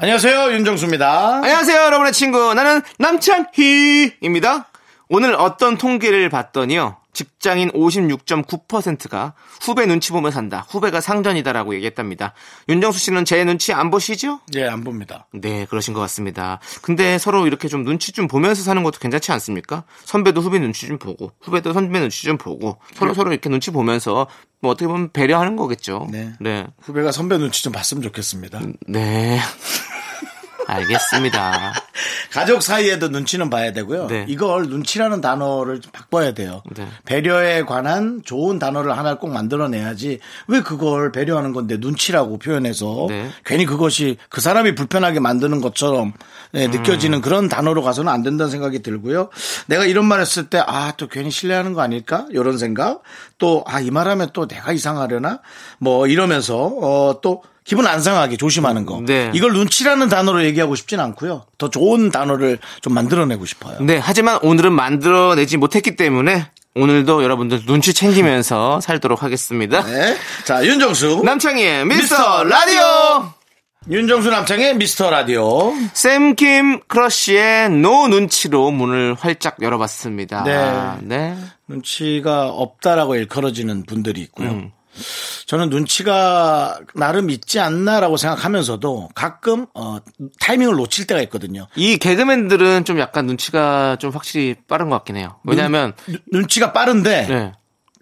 안녕하세요, 윤정수입니다. 안녕하세요, 여러분의 친구. 나는 남창희입니다. 오늘 어떤 통계를 봤더니요. 직장인 56.9%가 후배 눈치 보며 산다. 후배가 상전이다라고 얘기했답니다. 윤정수 씨는 제 눈치 안 보시죠? 예, 안 봅니다. 네, 그러신 것 같습니다. 근데 서로 이렇게 좀 눈치 좀 보면서 사는 것도 괜찮지 않습니까? 선배도 후배 눈치 좀 보고, 후배도 선배 눈치 좀 보고, 서로 서로 이렇게 눈치 보면서 뭐 어떻게 보면 배려하는 거겠죠. 네. 네. 후배가 선배 눈치 좀 봤으면 좋겠습니다. 네. 알겠습니다. 가족 사이에도 눈치는 봐야 되고요. 네. 이걸 눈치라는 단어를 좀 바꿔야 돼요. 네. 배려에 관한 좋은 단어를 하나 꼭 만들어내야지 왜 그걸 배려하는 건데 눈치라고 표현해서 네. 괜히 그것이 그 사람이 불편하게 만드는 것처럼 네, 음. 느껴지는 그런 단어로 가서는 안 된다는 생각이 들고요. 내가 이런 말 했을 때 아 또 괜히 신뢰하는 거 아닐까 이런 생각 또 아 이 말하면 또 내가 이상하려나 뭐 이러면서 어, 또 기분 안 상하게 조심하는 거. 네. 이걸 눈치라는 단어로 얘기하고 싶진 않고요. 더 좋은 단어를 좀 만들어내고 싶어요. 네, 하지만 오늘은 만들어내지 못했기 때문에 오늘도 여러분들 눈치 챙기면서 살도록 하겠습니다. 네. 자, 윤정수. 남창희의 미스터 미스터 라디오! 윤정수 남창희의 미스터 라디오. 샘킴 크러쉬의 No 눈치로 문을 활짝 열어봤습니다. 네. 네. 눈치가 없다라고 일컬어지는 분들이 있고요. 음. 저는 눈치가 나름 있지 않나라고 생각하면서도 가끔 어, 타이밍을 놓칠 때가 있거든요. 이 개그맨들은 좀 약간 눈치가 좀 확실히 빠른 것 같긴 해요. 왜냐하면 눈- 눈치가 빠른데 네.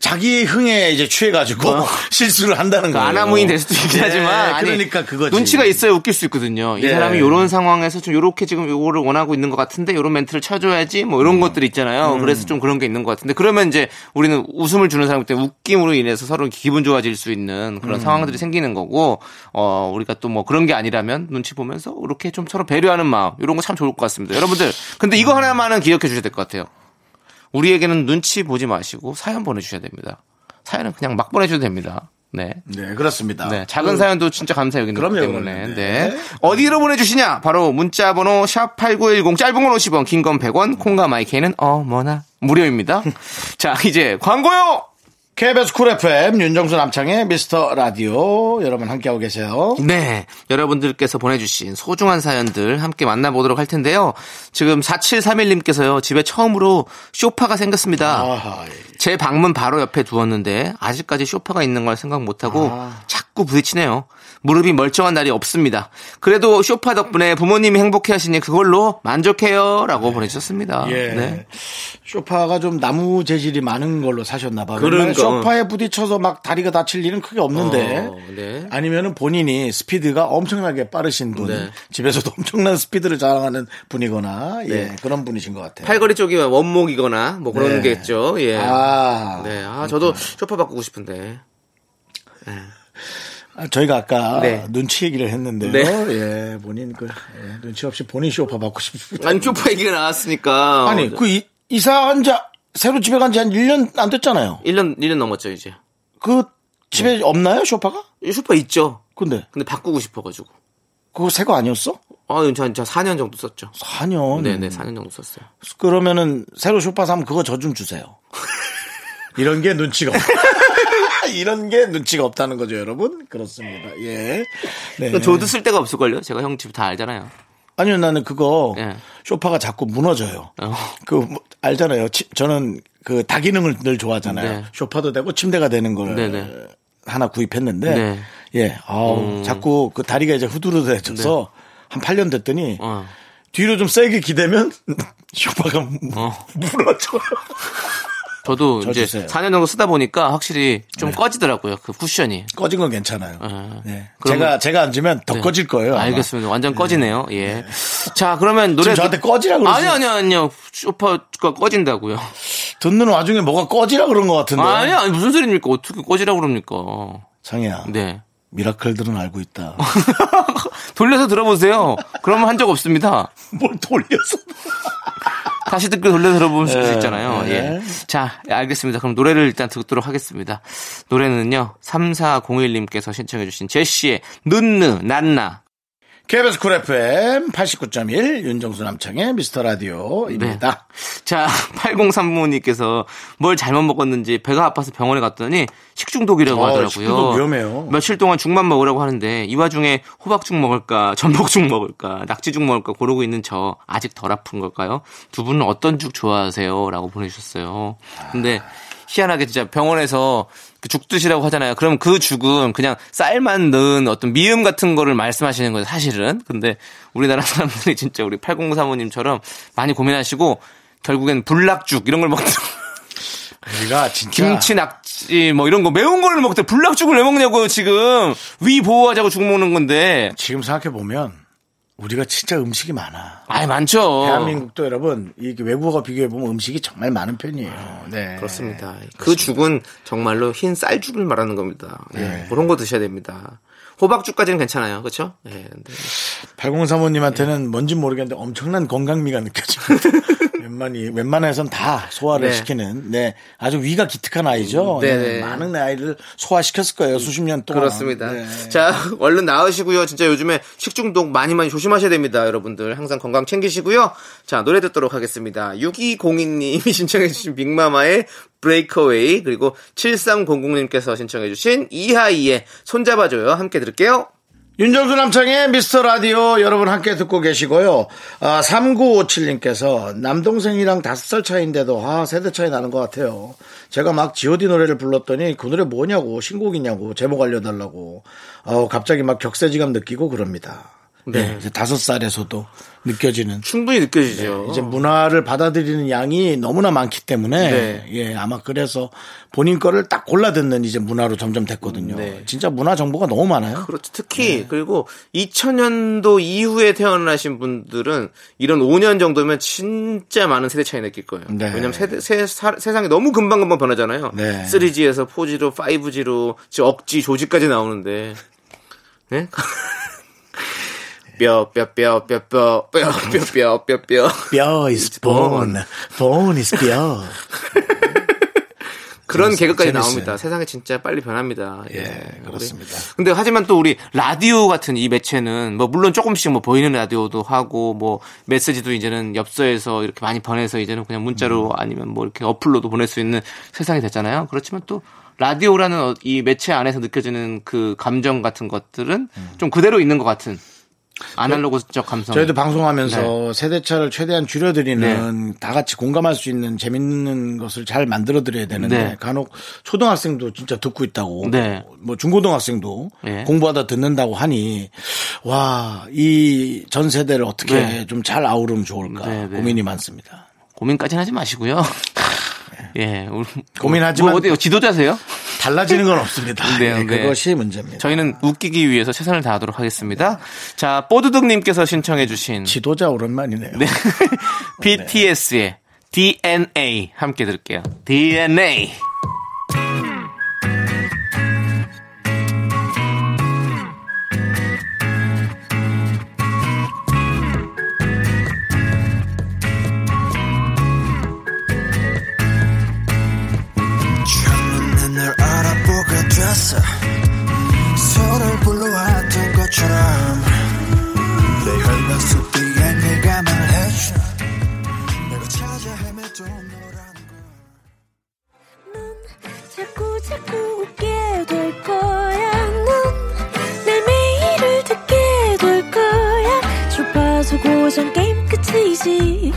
자기 흥에 이제 취해가지고 실수를 한다는 그 거예요. 아나무인 될 수도 있긴 네, 하지만 아니, 그러니까 그거지. 눈치가 있어야 웃길 수 있거든요. 이 네. 사람이 이런 상황에서 좀 요렇게 지금 요거를 원하고 있는 것 같은데 요런 멘트를 쳐줘야지 뭐 음. 이런 것들이 있잖아요. 그래서 좀 그런 게 있는 것 같은데 그러면 이제 우리는 웃음을 주는 사람 때문에 웃김으로 인해서 서로 기분 좋아질 수 있는 음. 그런 상황들이 생기는 거고 어 우리가 또 뭐 그런 게 아니라면 눈치 보면서 이렇게 좀 서로 배려하는 마음 이런 거 참 좋을 것 같습니다. 여러분들 근데 이거 하나만은 기억해 주셔야 될 것 같아요. 우리에게는 눈치 보지 마시고 사연 보내주셔야 됩니다. 사연은 그냥 막 보내줘도 됩니다. 네. 네, 그렇습니다. 네, 작은 사연도 진짜 감사 여기 있기 그럼요, 때문에. 네. 네. 어디로 보내주시냐? 바로 문자번호 샵8910 짧은 건 50원, 긴 건 100원, 콩과 마이크는 어머나 무료입니다. 자, 이제 광고요! KBS Cool FM 윤정수 남창희의 미스터 라디오 여러분 함께하고 계세요. 네. 여러분들께서 보내주신 소중한 사연들 함께 만나보도록 할 텐데요. 지금 4731님께서요, 집에 처음으로 쇼파가 생겼습니다. 아하, 제 방문 바로 옆에 두었는데 아직까지 쇼파가 있는 걸 생각 못하고 아. 자꾸 부딪히네요. 무릎이 멀쩡한 날이 없습니다. 그래도 쇼파 덕분에 부모님이 행복해 하시니 그걸로 만족해요. 라고 보내주셨습니다. 예. 네. 쇼파가 좀 나무 재질이 많은 걸로 사셨나 봐요. 그러니까. 쇼파에 부딪혀서 막 다리가 다칠 일은 크게 없는데 어, 네. 아니면은 본인이 스피드가 엄청나게 빠르신 분, 네. 집에서도 엄청난 스피드를 자랑하는 분이거나 예, 네. 그런 분이신 것 같아요. 팔걸이 쪽이 원목이거나 뭐 그런 네. 게있죠 예. 아, 네. 아, 저도 쇼파 바꾸고 싶은데. 아, 저희가 아까 네. 눈치 얘기를 했는데요. 네. 예, 본인 그 예, 눈치 없이 본인 쇼파 받고 싶습니다. 아니, 쇼파 얘기가 나왔으니까. 아니, 그 이, 이사한 지 새로 집에 간 지 한 1년 안 됐잖아요. 1년, 1년 넘었죠, 이제. 그 네. 집에 없나요, 쇼파가? 이 쇼파 있죠. 근데 근데 바꾸고 싶어 가지고. 그거 새 거 아니었어? 아, 저, 저 4년 정도 썼죠. 4년. 네네, 4년 정도 썼어요. 그러면은 새로 쇼파 사면 그거 저 좀 주세요. 이런 게 눈치가 없. 이런 게 눈치가 없다는 거죠, 여러분. 그렇습니다. 예. 네. 그 저도 쓸 데가 없을걸요? 제가 형 집 다 알잖아요. 아니요, 나는 그거 예. 쇼파가 자꾸 무너져요. 어. 그 뭐, 알잖아요. 치- 저는 그 다기능을 늘 좋아하잖아요. 네. 쇼파도 되고 침대가 되는 걸 네네. 하나 구입했는데 네. 예, 아우, 자꾸 그 다리가 이제 후두루해져서 한 8년 됐더니 네. 어. 뒤로 좀 세게 기대면 쇼파가 어. 무너져요. 저도 저 이제 주세요. 4년 정도 쓰다 보니까 확실히 좀 꺼지더라고요. 그 쿠션이. 꺼진 건 괜찮아요. 아. 네. 그러면- 제가 제가 앉으면 더 네. 꺼질 거예요. 아마. 알겠습니다. 완전 꺼지네요. 예. 자, 그러면 노래. 지금 저한테 꺼지라 그러지? 아니요, 아니요, 아니요. 쇼파가 꺼진다고요. 듣는 와중에 뭐가 꺼지라 그런 것 같은데. 아니, 아니, 무슨 소리입니까? 어떻게 꺼지라고 그럽니까? 상이야. 네. 미라클들은 알고 있다. 돌려서 들어보세요. 그러면 한 적 없습니다. 뭘 돌려서. 다시 듣고 돌려 들어볼 수 네, 있잖아요. 네. 예. 자, 알겠습니다. 그럼 노래를 일단 듣도록 하겠습니다. 노래는요, 3401님께서 신청해주신 제시의 눈누난나. KBS Cool FM 89.1 윤정수 남창희의 미스터 라디오입니다. 자, 8035님께서 뭘 잘못 먹었는지 배가 아파서 병원에 갔더니 식중독이라고 어, 하더라고요. 식중독 위험해요. 며칠 동안 죽만 먹으라고 하는데 이 와중에 호박죽 먹을까, 전복죽 먹을까, 낙지죽 먹을까 고르고 있는 저 아직 덜 아픈 걸까요? 두 분은 어떤 죽 좋아하세요? 라고 보내주셨어요. 근데 희한하게 진짜 병원에서 그 죽 드시라고 하잖아요. 그럼 그 죽은 그냥 쌀만 넣은 어떤 미음 같은 거를 말씀하시는 거예요, 사실은. 근데 우리나라 사람들이 진짜 우리 8035님처럼 많이 고민하시고 결국엔 불락죽 이런 걸 먹더라고요. 우리가 진짜 김치 낙지 뭐 이런 거 매운 거를 먹대 불락죽을 왜 먹냐고요 지금 위 보호하자고 죽 먹는 건데 지금 생각해 보면 우리가 진짜 음식이 많아. 아이 많죠 대한민국도 여러분 이게 외국어가 비교해 보면 음식이 정말 많은 편이에요. 네. 그렇습니다 그 죽은 정말로 흰 쌀죽을 말하는 겁니다 예, 네. 그런 거 드셔야 됩니다 호박죽까지는 괜찮아요 그렇죠 예, 근데 8035님한테는 뭔지 모르겠는데 엄청난 건강미가 느껴집니다. 웬만히, 웬만해선 다 소화를 네. 시키는, 네. 아주 위가 기특한 아이죠. 네, 네, 네. 많은 아이를 소화시켰을 거예요. 수십 년 동안. 그렇습니다. 네. 자, 얼른 나으시고요. 진짜 요즘에 식중독 많이 많이 조심하셔야 됩니다. 여러분들 항상 건강 챙기시고요. 자, 노래 듣도록 하겠습니다. 6202님이 신청해주신 빅마마의 브레이크웨이 그리고 7300님께서 신청해주신 이하이의 손잡아줘요. 함께 들을게요. 윤정수 남창의 미스터 라디오 여러분 함께 듣고 계시고요. 아, 3957님께서 남동생이랑 다섯 살 차이인데도 아, 세대 차이 나는 것 같아요. 제가 막 GOD 노래를 불렀더니 그 노래 뭐냐고 신곡이냐고 제목 알려달라고 어, 갑자기 막 격세지감 느끼고 그럽니다. 네. 이제 다섯 살에서도 느껴지는 충분히 느껴지죠. 네, 이제 문화를 받아들이는 양이 너무나 많기 때문에 네. 예 아마 그래서 본인 거를 딱 골라 듣는 이제 문화로 점점 됐거든요. 네. 진짜 문화 정보가 너무 많아요. 그렇죠. 특히 그리고 2000년도 이후에 태어나신 분들은 이런 5년 정도면 진짜 많은 세대 차이 느낄 거예요. 네. 왜냐면 세대, 세, 사- 세상이 너무 금방 금방 변하잖아요. 네. 3G에서 4G로 5G로 지금 억지 조지까지 나오는데 네? 뼈, 뼈, 뼈, 뼈, 뼈, 뼈, 뼈, 뼈, 뼈, 뼈. 뼈 is bone, bone is 뼈. 그런 재밌- 개그까지 재밌어요. 나옵니다. 세상이 진짜 빨리 변합니다. 예, 그렇습니다. 근데 하지만 또 우리 라디오 같은 이 매체는 뭐 물론 조금씩 뭐 보이는 라디오도 하고 뭐 메시지도 이제는 엽서에서 이렇게 많이 보내서 이제는 그냥 문자로 아니면 뭐 이렇게 어플로도 보낼 수 있는 세상이 됐잖아요. 그렇지만 또 라디오라는 어- 이 매체 안에서 느껴지는 그 감정 같은 것들은 좀 그대로 있는 것 같은 아날로그적 감성. 저희도 방송하면서 네. 세대차를 최대한 줄여드리는 다 같이 공감할 수 있는 재밌는 것을 잘 만들어드려야 되는데 네. 간혹 초등학생도 진짜 듣고 있다고 네. 뭐 중고등학생도 네. 공부하다 듣는다고 하니 와 이 전 세대를 어떻게 네. 좀잘 아우르면 좋을까 네, 네. 고민이 많습니다. 고민까지는 하지 마시고요. 예, 우리- 고민하지만 뭐 어디요? 지도자세요? 달라지는 건 없습니다. 네, 네, 네. 그것이 문제입니다. 저희는 웃기기 위해서 최선을 다하도록 하겠습니다. 자, 뽀드득님께서 신청해주신 지도자 오랜만이네요. 네. BTS의 DNA 함께 들을게요. DNA. 됐어 서로를 불러왔던 것처럼 내 혈관 속 뒤에 네가 말해줘 내가 찾아 헤매던 너라는 걸 자꾸 자꾸 웃게 될 거야. 넌내 매일을 듣게 될 거야. 주파수 고정 게임 끝이지.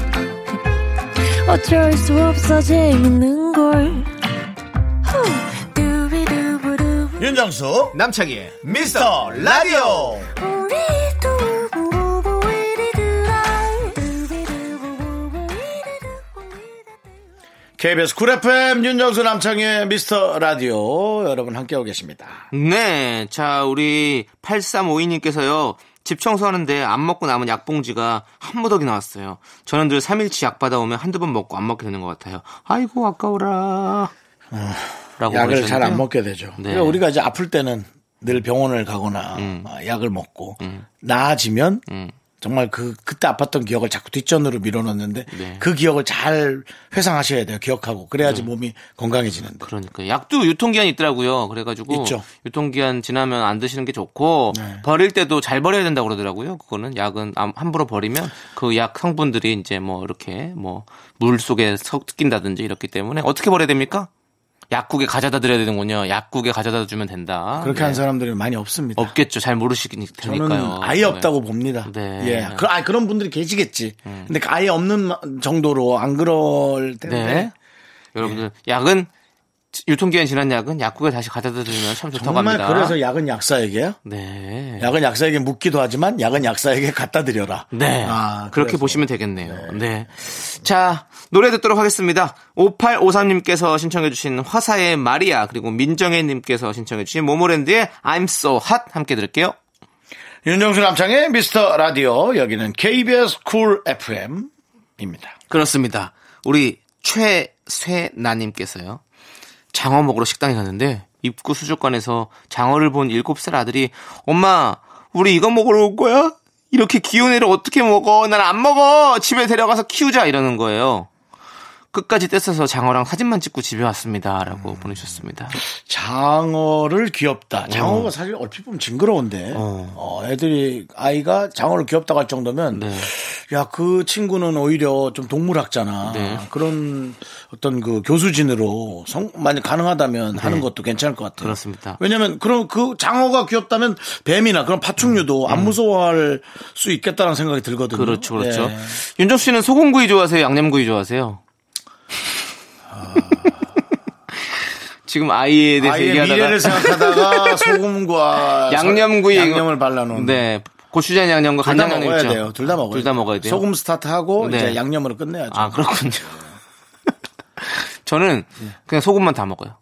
어쩔 수 없어 재밌는 걸. 윤정수 남창희의 미스터 라디오. KBS Cool FM 윤정수 남창희의 미스터 라디오 여러분 함께하고 계십니다. 네. 자, 우리 8352님께서요. 집 청소하는데 안 먹고 남은 약봉지가 한 무더기 나왔어요. 저는 늘 3일치 약 받아오면 한두 번 먹고 안 먹게 되는 것 같아요. 아이고, 아까워라. 라고 약을 잘. 안 먹게 되죠. 네. 그러니까 우리가 이제 아플 때는 늘 병원을 가거나 음. 아, 약을 먹고 나아지면 정말 그 그때 아팠던 기억을 자꾸 뒷전으로 밀어넣는데 네. 그 기억을 잘 회상하셔야 돼요. 기억하고 그래야지 몸이 건강해지는데. 그러니까 약도 유통기한이 있더라고요. 그래가지고 있죠. 유통기한 지나면 안 드시는 게 좋고 네. 버릴 때도 잘 버려야 된다 고 그러더라고요. 그거는 약은 암- 함부로 버리면 그 약 성분들이 이제 뭐 이렇게 뭐 물 속에 섞인다든지 이렇기 때문에 어떻게 버려야 됩니까? 약국에 가져다 드려야 되는군요. 약국에 가져다 주면 된다. 그렇게 네. 하는 사람들이 많이 없습니다. 없겠죠. 잘 모르시니까요. 저는 아예 없다고 봅니다. 네. 예. 그, 아, 그런 분들이 계시겠지. 근데 아예 없는 마- 정도로 안 그럴 텐데. 네. 여러분들 약은 유통기한 지난 약은 약국에 다시 가져다 드리면 참 좋다고 정말 합니다. 그래서 약은 약사에게요? 네. 약은 약사에게 묻기도 하지만 약은 약사에게 갖다 드려라. 네. 아, 그렇게 그래서. 보시면 되겠네요. 네. 자, 노래 듣도록 하겠습니다. 5853님께서 신청해주신 화사의 마리아, 그리고 민정혜님께서 신청해주신 모모랜드의 I'm so hot 함께 들을게요. 윤정수 남창희의 미스터 라디오 여기는 KBS Cool FM입니다. 그렇습니다. 우리 최쇠나님께서요. 장어 먹으러 식당에 갔는데 입구 수족관에서 장어를 본 7살 아들이 엄마 우리 이거 먹으러 올 거야? 이렇게 귀여운 애를 어떻게 먹어? 난 안 먹어! 집에 데려가서 키우자! 이러는 거예요. 끝까지 떼써서 장어랑 사진만 찍고 집에 왔습니다. 라고 보내주셨습니다. 장어를 귀엽다. 장어가 사실 얼핏 보면 징그러운데, 어. 어, 애들이, 아이가 장어를 귀엽다고 할 정도면, 네. 야, 그 친구는 오히려 좀 동물학자나, 네. 그런 어떤 그 교수진으로 성, 만약 가능하다면 하는 것도 괜찮을 것 같아요. 네. 그렇습니다. 왜냐면 그런 그 장어가 귀엽다면 뱀이나 그런 파충류도 안 무서워할 수 있겠다는 생각이 들거든요. 음. 그렇죠, 그렇죠. 네. 윤정 씨는 소금구이 좋아하세요? 양념구이 좋아하세요? 지금 아이에 대해서 아이의 얘기하다가 미래를 생각하다가 소금과 양념구이 양념을 발라놓은 네 고추장 양념과 간장 양념 먹어야 있죠. 돼요. 둘 다 먹어야 둘다 먹어야 돼요. 소금 스타트하고 네. 이제 양념으로 끝내야죠. 아 그렇군요. 저는 그냥 소금만 다 먹어요.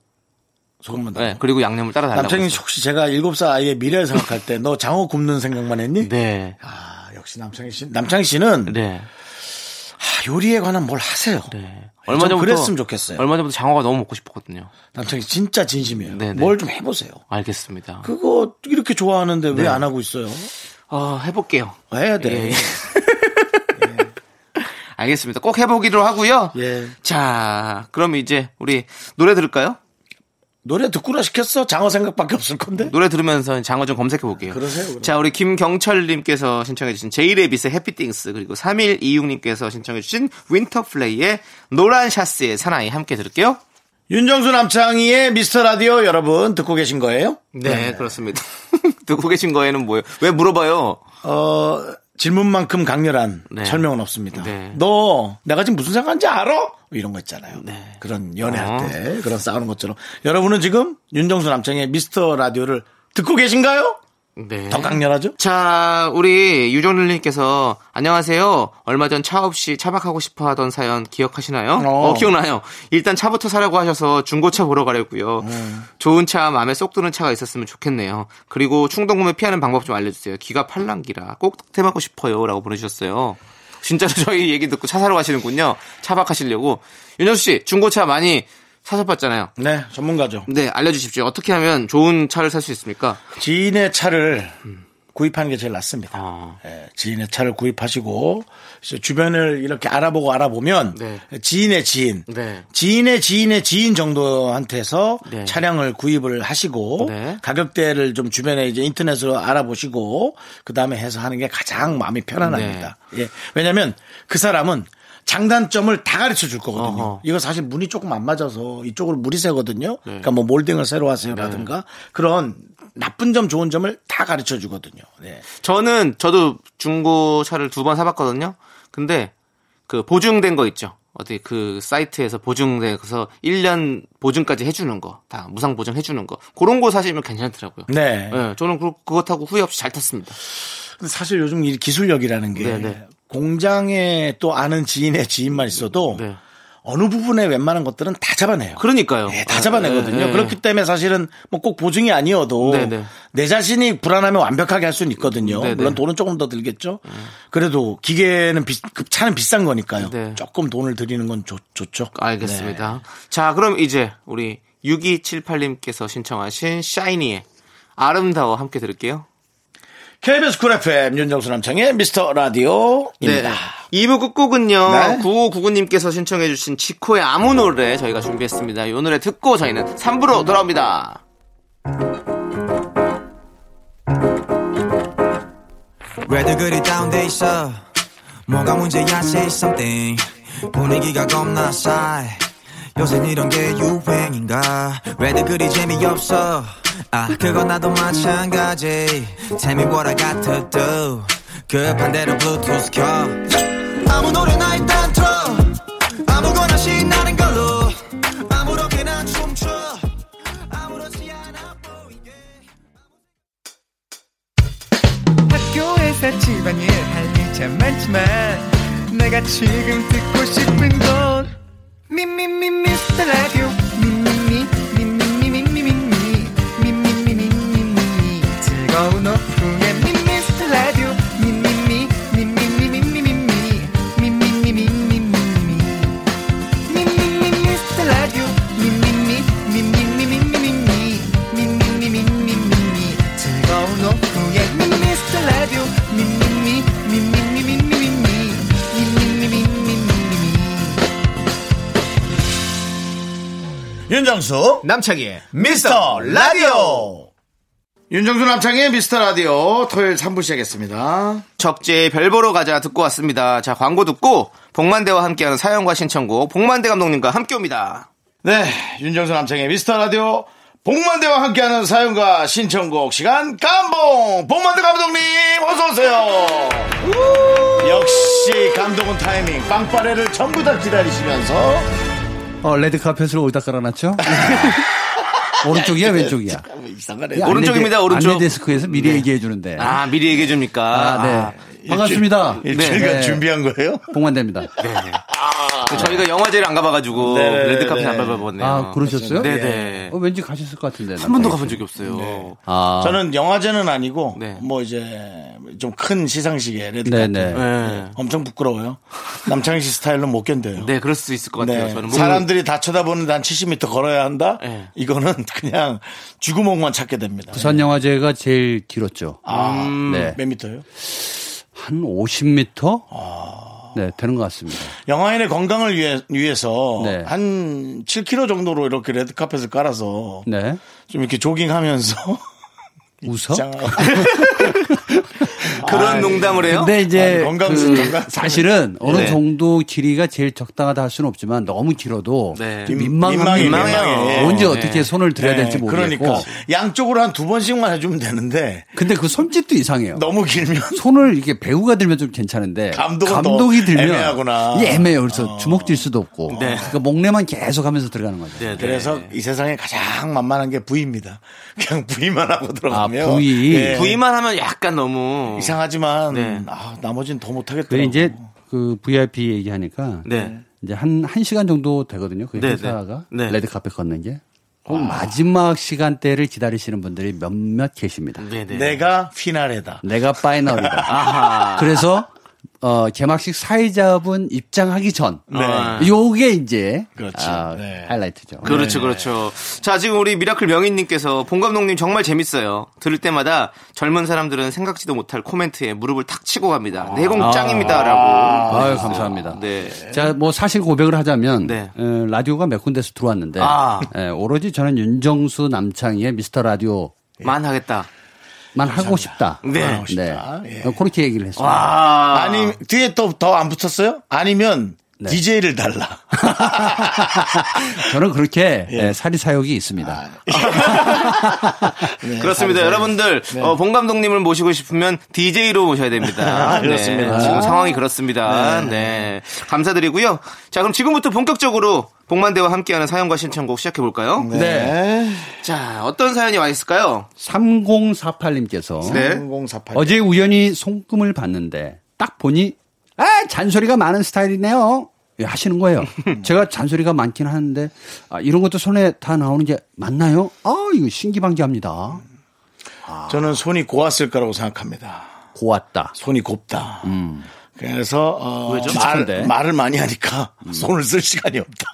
소금만 다. 네, 그리고 양념을 따라 달라고. 남창희 씨. 혹시 제가 일곱 살 아이의 미래를 생각할 때 너 장어 굽는 생각만 했니? 네, 아 역시 남창희 씨. 남창희 씨는 네, 아, 요리에 관한 뭘 하세요. 네. 얼마 전부터 그랬으면 좋겠어요. 얼마 전부터 장어가 너무 먹고 싶었거든요. 남창희 씨 진짜 진심이에요. 네, 네. 뭘좀 해보세요. 알겠습니다. 그거 이렇게 좋아하는데 네. 왜안 하고 있어요? 어, 해볼게요. 해야 돼. 예, 예. 알겠습니다. 꼭 해보기로 하고요. 예. 자, 그럼 이제 우리 노래 들을까요? 노래 듣구나 시켰어? 장어 생각밖에 없을 건데? 노래 들으면서 장어 좀 검색해 볼게요. 그러세요, 그럼. 자, 우리 김경철님께서 신청해주신 제이레빗의 해피띵스 그리고 3126님께서 신청해주신 윈터플레이의 노란 샤스의 사나이 함께 들을게요. 윤정수 남창희의 미스터 라디오 여러분 듣고 계신 거예요? 네, 그렇습니다. 듣고 계신 거에는 뭐예요? 왜 물어봐요? 어, 질문만큼 강렬한 네. 설명은 없습니다. 네. 너 내가 지금 무슨 생각인지 알아? 뭐 이런 거 있잖아요. 네. 그런 연애할 어. 때 그런 싸우는 것처럼 여러분은 지금 윤정수 남창의 미스터 라디오를 듣고 계신가요? 네. 더 강렬하죠? 자, 우리 유정률님께서 안녕하세요. 얼마 전 차 없이 차박하고 싶어 하던 사연 기억하시나요? 어. 어, 기억나요. 일단 차부터 사라고 하셔서 중고차 보러 가려고요. 좋은 차, 마음에 쏙 드는 차가 있었으면 좋겠네요. 그리고 충동 구매 피하는 방법 좀 알려주세요. 기가 팔랑기라 꼭 득템하고 싶어요. 라고 보내주셨어요. 진짜로 저희 얘기 듣고 차 사러 가시는군요. 차박하시려고. 윤정수 씨, 중고차 많이 사셔봤잖아요. 네, 전문가죠. 네, 알려주십시오. 어떻게 하면 좋은 차를 살 수 있습니까? 지인의 차를 구입하는 게 제일 낫습니다. 아. 예, 지인의 차를 구입하시고 주변을 이렇게 알아보고 알아보면 네. 지인의 지인, 네. 지인의 지인의 지인 정도한테서 네. 차량을 구입을 하시고 네. 가격대를 좀 주변에 이제 인터넷으로 알아보시고 그 다음에 해서 하는 게 가장 마음이 편안합니다. 네. 예, 왜냐하면 그 사람은 장단점을 다 가르쳐 줄 거거든요. 어허. 이거 사실 문이 조금 안 맞아서 이쪽으로 물이 새거든요. 네. 그러니까 뭐 몰딩을 새로 하세요라든가 그런 나쁜 점 좋은 점을 다 가르쳐 주거든요. 네. 저는 저도 중고차를 두 번 사봤거든요. 근데 그 보증된 거 있죠. 어디 그 사이트에서 보증돼서 1년 보증까지 해주는 거, 다 무상 보증 해주는 거 그런 거 사시면 괜찮더라고요. 네. 네, 저는 그- 타고 후회 없이 잘 탔습니다. 근데 사실 요즘 이 기술력이라는 게 네, 네. 공장에 또 아는 지인의 지인만 있어도 네. 어느 부분에 웬만한 것들은 다 잡아내요. 그러니까요. 네, 다 잡아내거든요. 네, 네. 그렇기 때문에 사실은 뭐 꼭 보증이 아니어도 네, 네. 내 자신이 불안하면 완벽하게 할 수는 있거든요. 네, 네. 물론 돈은 조금 더 들겠죠. 그래도 기계는 비, 그 차는 비싼 거니까요. 네. 조금 돈을 들이는 건 좋, 좋죠. 알겠습니다. 자, 그럼 이제 우리 6278님께서 신청하신 샤이니의 아름다워 함께 들을게요. KBS 쿨 FM 윤정수 남창의 미스터 라디오입니다. 2부 끝곡은요. 네. 9599님께서 신청해 주신 지코의 아무 노래 저희가 준비했습니다. 이 노래 듣고 저희는 3부로 돌아옵니다. 왜들 그리 다운돼 있어 뭐가 문제야 say something 분위기가 겁나 싸해 요새 이런 게 유행인가 왜들 그리 재미없어 아 그건 나도 마찬가지 Tell me what I got to do 그 반대로 블루투스 켜 아무 노래나 일단 틀어. 아무거나 신나는 걸로. 아무렇게나 춤춰. 아무렇지 않아 보이게. 학교에서 집안일 할일참 많지만 내가 지금 듣고 싶은 건 미미미 미스터 라디오 윤정수 남창희의 미스터 라디오. 윤정수 남창의 미스터 라디오 토요일 3부 시작했습니다. 적재의 별 보러 가자 듣고 왔습니다. 자, 광고 듣고 복만대와 함께하는 사연과 신청곡 복만대 감독님과 함께 옵니다. 네, 윤정수 남창의 미스터 라디오 복만대와 함께하는 사연과 신청곡 시간 깜봉 복만대 감독님 어서 오세요. 역시 감독은 타이밍 빵빠레를 전부 다 기다리시면서 어, 레드 카펫을 어디다 깔아놨죠? 오른쪽이야, 왼쪽이야? 이상하네. 이 오른쪽입니다, 오른쪽. 안내 데스크에서 미리 얘기해 주는데. 아, 아, 미리 얘기해 줍니까? 네. 반갑습니다. 일주일간 네. 준비한 거예요? 봉만대입니다. 저희가 영화제를 안 가봐가지고 네네네. 레드카펫 안 밟아봤네요. 아, 그러셨어요? 네네. 어, 왠지 가셨을 것 같은데. 한 번도 가본 적이 없어요. 아, 저는 영화제는 아니고 네. 뭐 이제 좀 큰 시상식에 레드 네네. 카펫 네. 엄청 부끄러워요. 남창희 씨 스타일로 못 견뎌요. 네, 그럴 수 있을 것 같아요. 네. 저는 사람들이 다 쳐다보는데 한 70m 걸어야 한다? 네. 이거는 그냥 쥐구멍만 찾게 됩니다. 부산 영화제가 제일 길었죠. 아, 네. 몇 미터요? 한 50m? 아. 네, 되는 것 같습니다. 영화인의 건강을 위해, 위해서 네. 한 7km 정도로 이렇게 레드카펫을 깔아서 네. 좀 이렇게 조깅하면서 웃어? 그런 농담을 해요? 근데 이제 건강- 그 사실은 어느 네. 정도 길이가 제일 적당하다 할 수는 없지만 너무 길어도 네. 민망해요. 언제 네. 어떻게 손을 들여야 네, 될지 모르겠고. 그러니까 양쪽으로 한 두 번씩만 해주면 되는데 근데 그 손짓도 이상해요. 너무 길면 손을 이렇게 배우가 들면 좀 괜찮은데 감독은 감독이 더 들면 애매하구나. 애매해요. 그래서 주먹 질 수도 없고. 네. 그러니까 목내만 계속 하면서 들어가는 거죠. 네, 네. 그래서 이 세상에 가장 만만한 게 부위입니다. 그냥 부위만 하고 들어가면 아, 부위. 예, 부위만 하면 약간 너무 이상 하지만 네. 아, 나머지는 더그 못하겠더라고. 이제 그 VIP 얘기하니까 네. 이제 한, 한 시간 정도 되거든요. 그 네, 회사가 네. 네. 레드 카펫 걷는 게. 꼭 마지막 시간대를 기다리시는 분들이 몇몇 계십니다. 네, 네. 내가 피나레다. 내가 파이널이다. 아하. 그래서 어, 개막식 사회자분 입장하기 전. 네. 아. 요게 이제 그렇지. 아, 네. 하이라이트죠. 그렇죠, 그렇죠. 자, 지금 우리 미라클 명인님께서 봉 감독님 정말 재밌어요. 들을 때마다 젊은 사람들은 생각지도 못할 코멘트에 무릎을 탁 치고 갑니다. 내공 짱입니다 라고. 아유, 감사합니다. 네. 자, 뭐 사실 고백을 하자면 네. 어, 라디오가 몇 군데서 들어왔는데 아. 예, 오로지 저는 윤정수 남창희의 미스터 라디오만 만 하겠다. 하고 싶다. 네. 하고 싶다. 예. 어, 그렇게 얘기를 했습니다. 아. 아니 뒤에 또 더 안 붙었어요? 아니면 네. DJ를 달라. 저는 그렇게 예. 예, 사리 사욕이 있습니다. 네, 그렇습니다. 여러분들, 어, 본 감독님을 모시고 싶으면 DJ로 모셔야 됩니다. 아, 그렇습니다. 네, 지금 상황이 그렇습니다. 네. 감사드리고요. 자, 그럼 지금부터 본격적으로 복만대와 함께하는 사연과 신청곡 시작해 볼까요? 네. 자, 어떤 사연이 와 있을까요? 3048님께서 네. 0048. 어제 우연히 손금을 봤는데 딱 보니 아 잔소리가 많은 스타일이네요. 예, 하시는 거예요. 제가 잔소리가 많긴 하는데 아, 이런 것도 손에 다 나오는 게 맞나요? 아 이거 신기방기합니다. 저는 손이 고왔을 거라고 생각합니다. 고왔다. 손이 곱다. 그래서 어, 말? 말을 많이 하니까 손을 쓸 시간이 없다.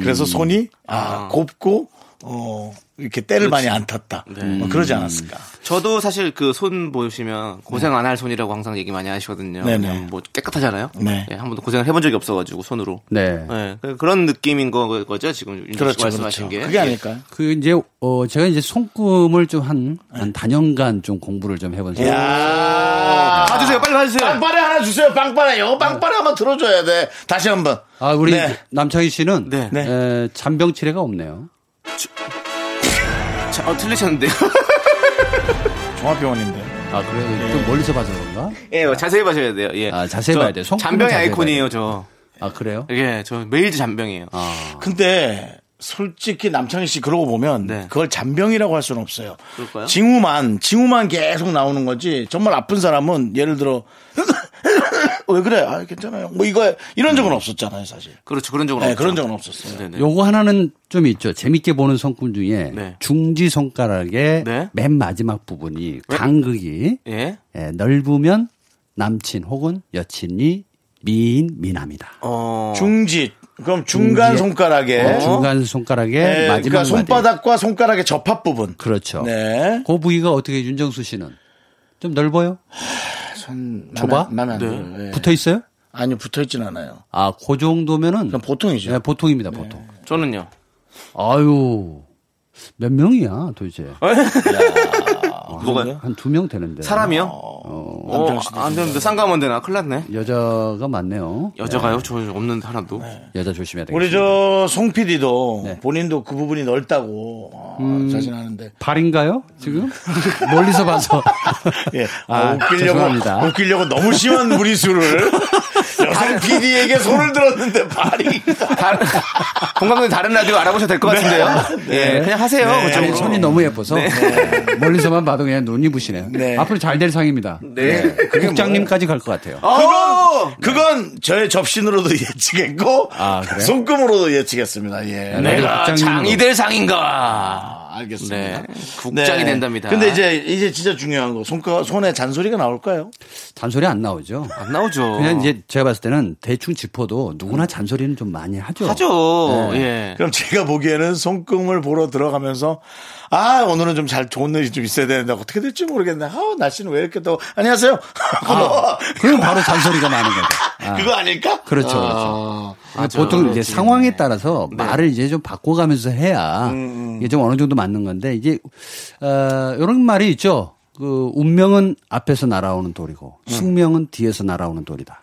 그래서 손이 아, 곱고 어, 이렇게 때를 많이 안 탔다. 뭐 그러지 않았을까. 저도 사실 그 손 보시면 고생 안 할 손이라고 항상 얘기 많이 하시거든요. 네네. 그냥 뭐 깨끗하잖아요. 네. 예, 한 번도 고생을 해본 적이 없어가지고 손으로. 네. 예, 그- 그런 느낌인 거, 거죠 지금 윤정 씨가 그렇죠, 말씀하신 그렇죠. 게. 그게 아닐까요? 그 이제 어 제가 이제 손금을 좀한한 단연간 좀 공부를 좀 해본 셈. 야 봐주세요, 빨리 봐주세요. 빵빠레 하나 주세요, 빵빠레. 요 빵빠레 한번 들어줘야 돼. 다시 한 번. 아 우리 네. 남창희 씨는 네. 네. 에, 잔병치레가 없네요. 자, 어, 틀리셨는데요. 종합병원인데. 아 그래요? 좀 멀리서 봐서 그런가? 예, 자세히 봐셔야 돼요. 예. 아, 자세히 저 봐야 돼요. 잔병의 자세히 아이콘이에요, 저. 아 그래요? 예, 저 매일 잔병이에요. 아 근데 솔직히 남창희 씨 그러고 보면 네. 그걸 잔병이라고 할 수는 없어요. 그럴까요? 징후만 징후만 계속 나오는 거지. 정말 아픈 사람은 예를 들어 왜 그래? 아 괜찮아요. 뭐 이거 이런 적은 없었잖아요, 사실. 그렇죠, 그런 적은 네, 없죠. 그런 적은 없었어요. 네네. 요거 하나는 좀 있죠. 재밌게 보는 손금 중에 네. 중지 손가락의 네. 맨 마지막 부분이 간극이 예. 예, 넓으면 남친 혹은 여친이 미인 미남이다. 어. 중지 그럼 중간 중지에- 손가락에 어, 중간 손가락의 네, 마지막 그러니까. 손바닥과 손가락의 접합 부분. 그렇죠. 네. 그 부위가 어떻게 윤정수 씨는 좀 넓어요? 전 좁아? 마음에 안 네. 예. 붙어 있어요? 아니요, 붙어 있진 않아요. 아, 그 정도면은 그럼 보통이죠. 네, 보통입니다, 보통. 저는요. 아유. 몇 명이야, 도대체? 뭐가요? 한두 명 되는데. 사람이요? 어, 어, 안 되는데 쌍가면 되나? 큰일 났네. 여자가 많네요. 여자가요? 저 없는데 하나도. 여자 조심해야 되겠 우리 저 송 PD도 네. 본인도 그 부분이 넓다고 어, 자신하는데. 발인가요? 지금? 멀리서 봐서. 예. 아, 아, 웃기려고, 죄송합니다. 웃기려고 너무 심한 무리수를 여성 PD에게 손을 들었는데 발이. 다른, 공감독님 다른 라디오 알아보셔도 될 것 같은데요. 예, 그냥 하세요. 네. 그쪽으로. 아니, 손이 너무 예뻐서. 멀리서만 봐도 그냥 눈이 부시네요. 네. 앞으로 잘 될 상입니다. 네. 국장님까지 갈 것 같아요. 어! 그건 저의 접신으로도 예측했고, 아, 그래요? 손금으로도 예측했습니다. 예. 내가 국장님으로. 장이 될 상인가. 아, 알겠습니다. 네. 국장이 된답니다. 근데 이제, 이제 진짜 중요한 거. 손, 손에 잔소리가 나올까요? 잔소리 안 나오죠. 안 나오죠. 그냥 이제 제가 봤을 때는 대충 짚어도 누구나 잔소리는 좀 많이 하죠. 하죠. 네. 예. 그럼 제가 보기에는 손금을 보러 들어가면서 아 오늘은 좀 잘 좋은 일이 좀 있어야 되는데 어떻게 될지 모르겠네. 아 날씨는 왜 이렇게 더 안녕하세요. 아, 그럼 바로 잔소리가 많은 거죠. 아, 그거 아닐까? 그렇죠, 그렇죠. 아, 맞아. 보통 이제 상황에 따라서 네. 말을 이제 좀 바꿔가면서 해야 음, 이게 좀 어느 정도 맞는 건데 이제 어, 이런 말이 있죠. 그 운명은 앞에서 날아오는 돌이고 음. 숙명은 뒤에서 날아오는 돌이다.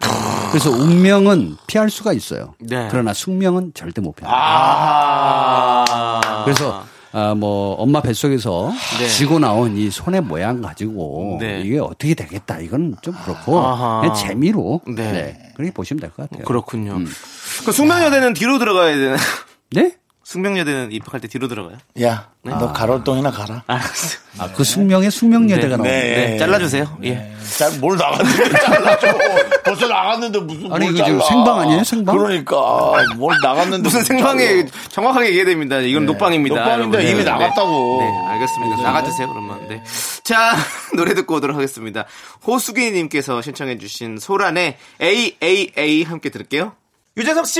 그래서 운명은 피할 수가 있어요. 네. 그러나 숙명은 절대 못 피합니다. 아. 그래서 아, 뭐 엄마 뱃속에서 네. 쥐고 나온 이 손의 모양 가지고 네. 이게 어떻게 되겠다 이건 좀 그렇고 재미로 네. 네. 그렇게 보시면 될 것 같아요. 그렇군요. 음. 그 숙명여대는 뒤로 들어가야 되나? 네? 숙명여대는 입학할 때 뒤로 들어가요? 야, 너 가롤동이나 가라. 알았어. 아, 그 숙명의 숙명여대가 나오는 네. 네, 잘라주세요. 예. 잘, 뭘 나갔는데 잘라줘. 벌써 나갔는데 무슨 아니, 뭘 이거 지금 잘라. 생방 아니에요? 생방? 그러니까 뭘 나갔는데 무슨 뭘 생방에. 정확하게 얘기해야 됩니다. 이건 녹방입니다. 녹방인데 여러분. 이미 네, 나갔다고. 네, 네, 알겠습니다. 나가주세요, 그러면. 네. 자, 노래 듣고 오도록 하겠습니다. 호수기님께서 신청해주신 소란의 AAA 함께 들을게요. 유재석 씨!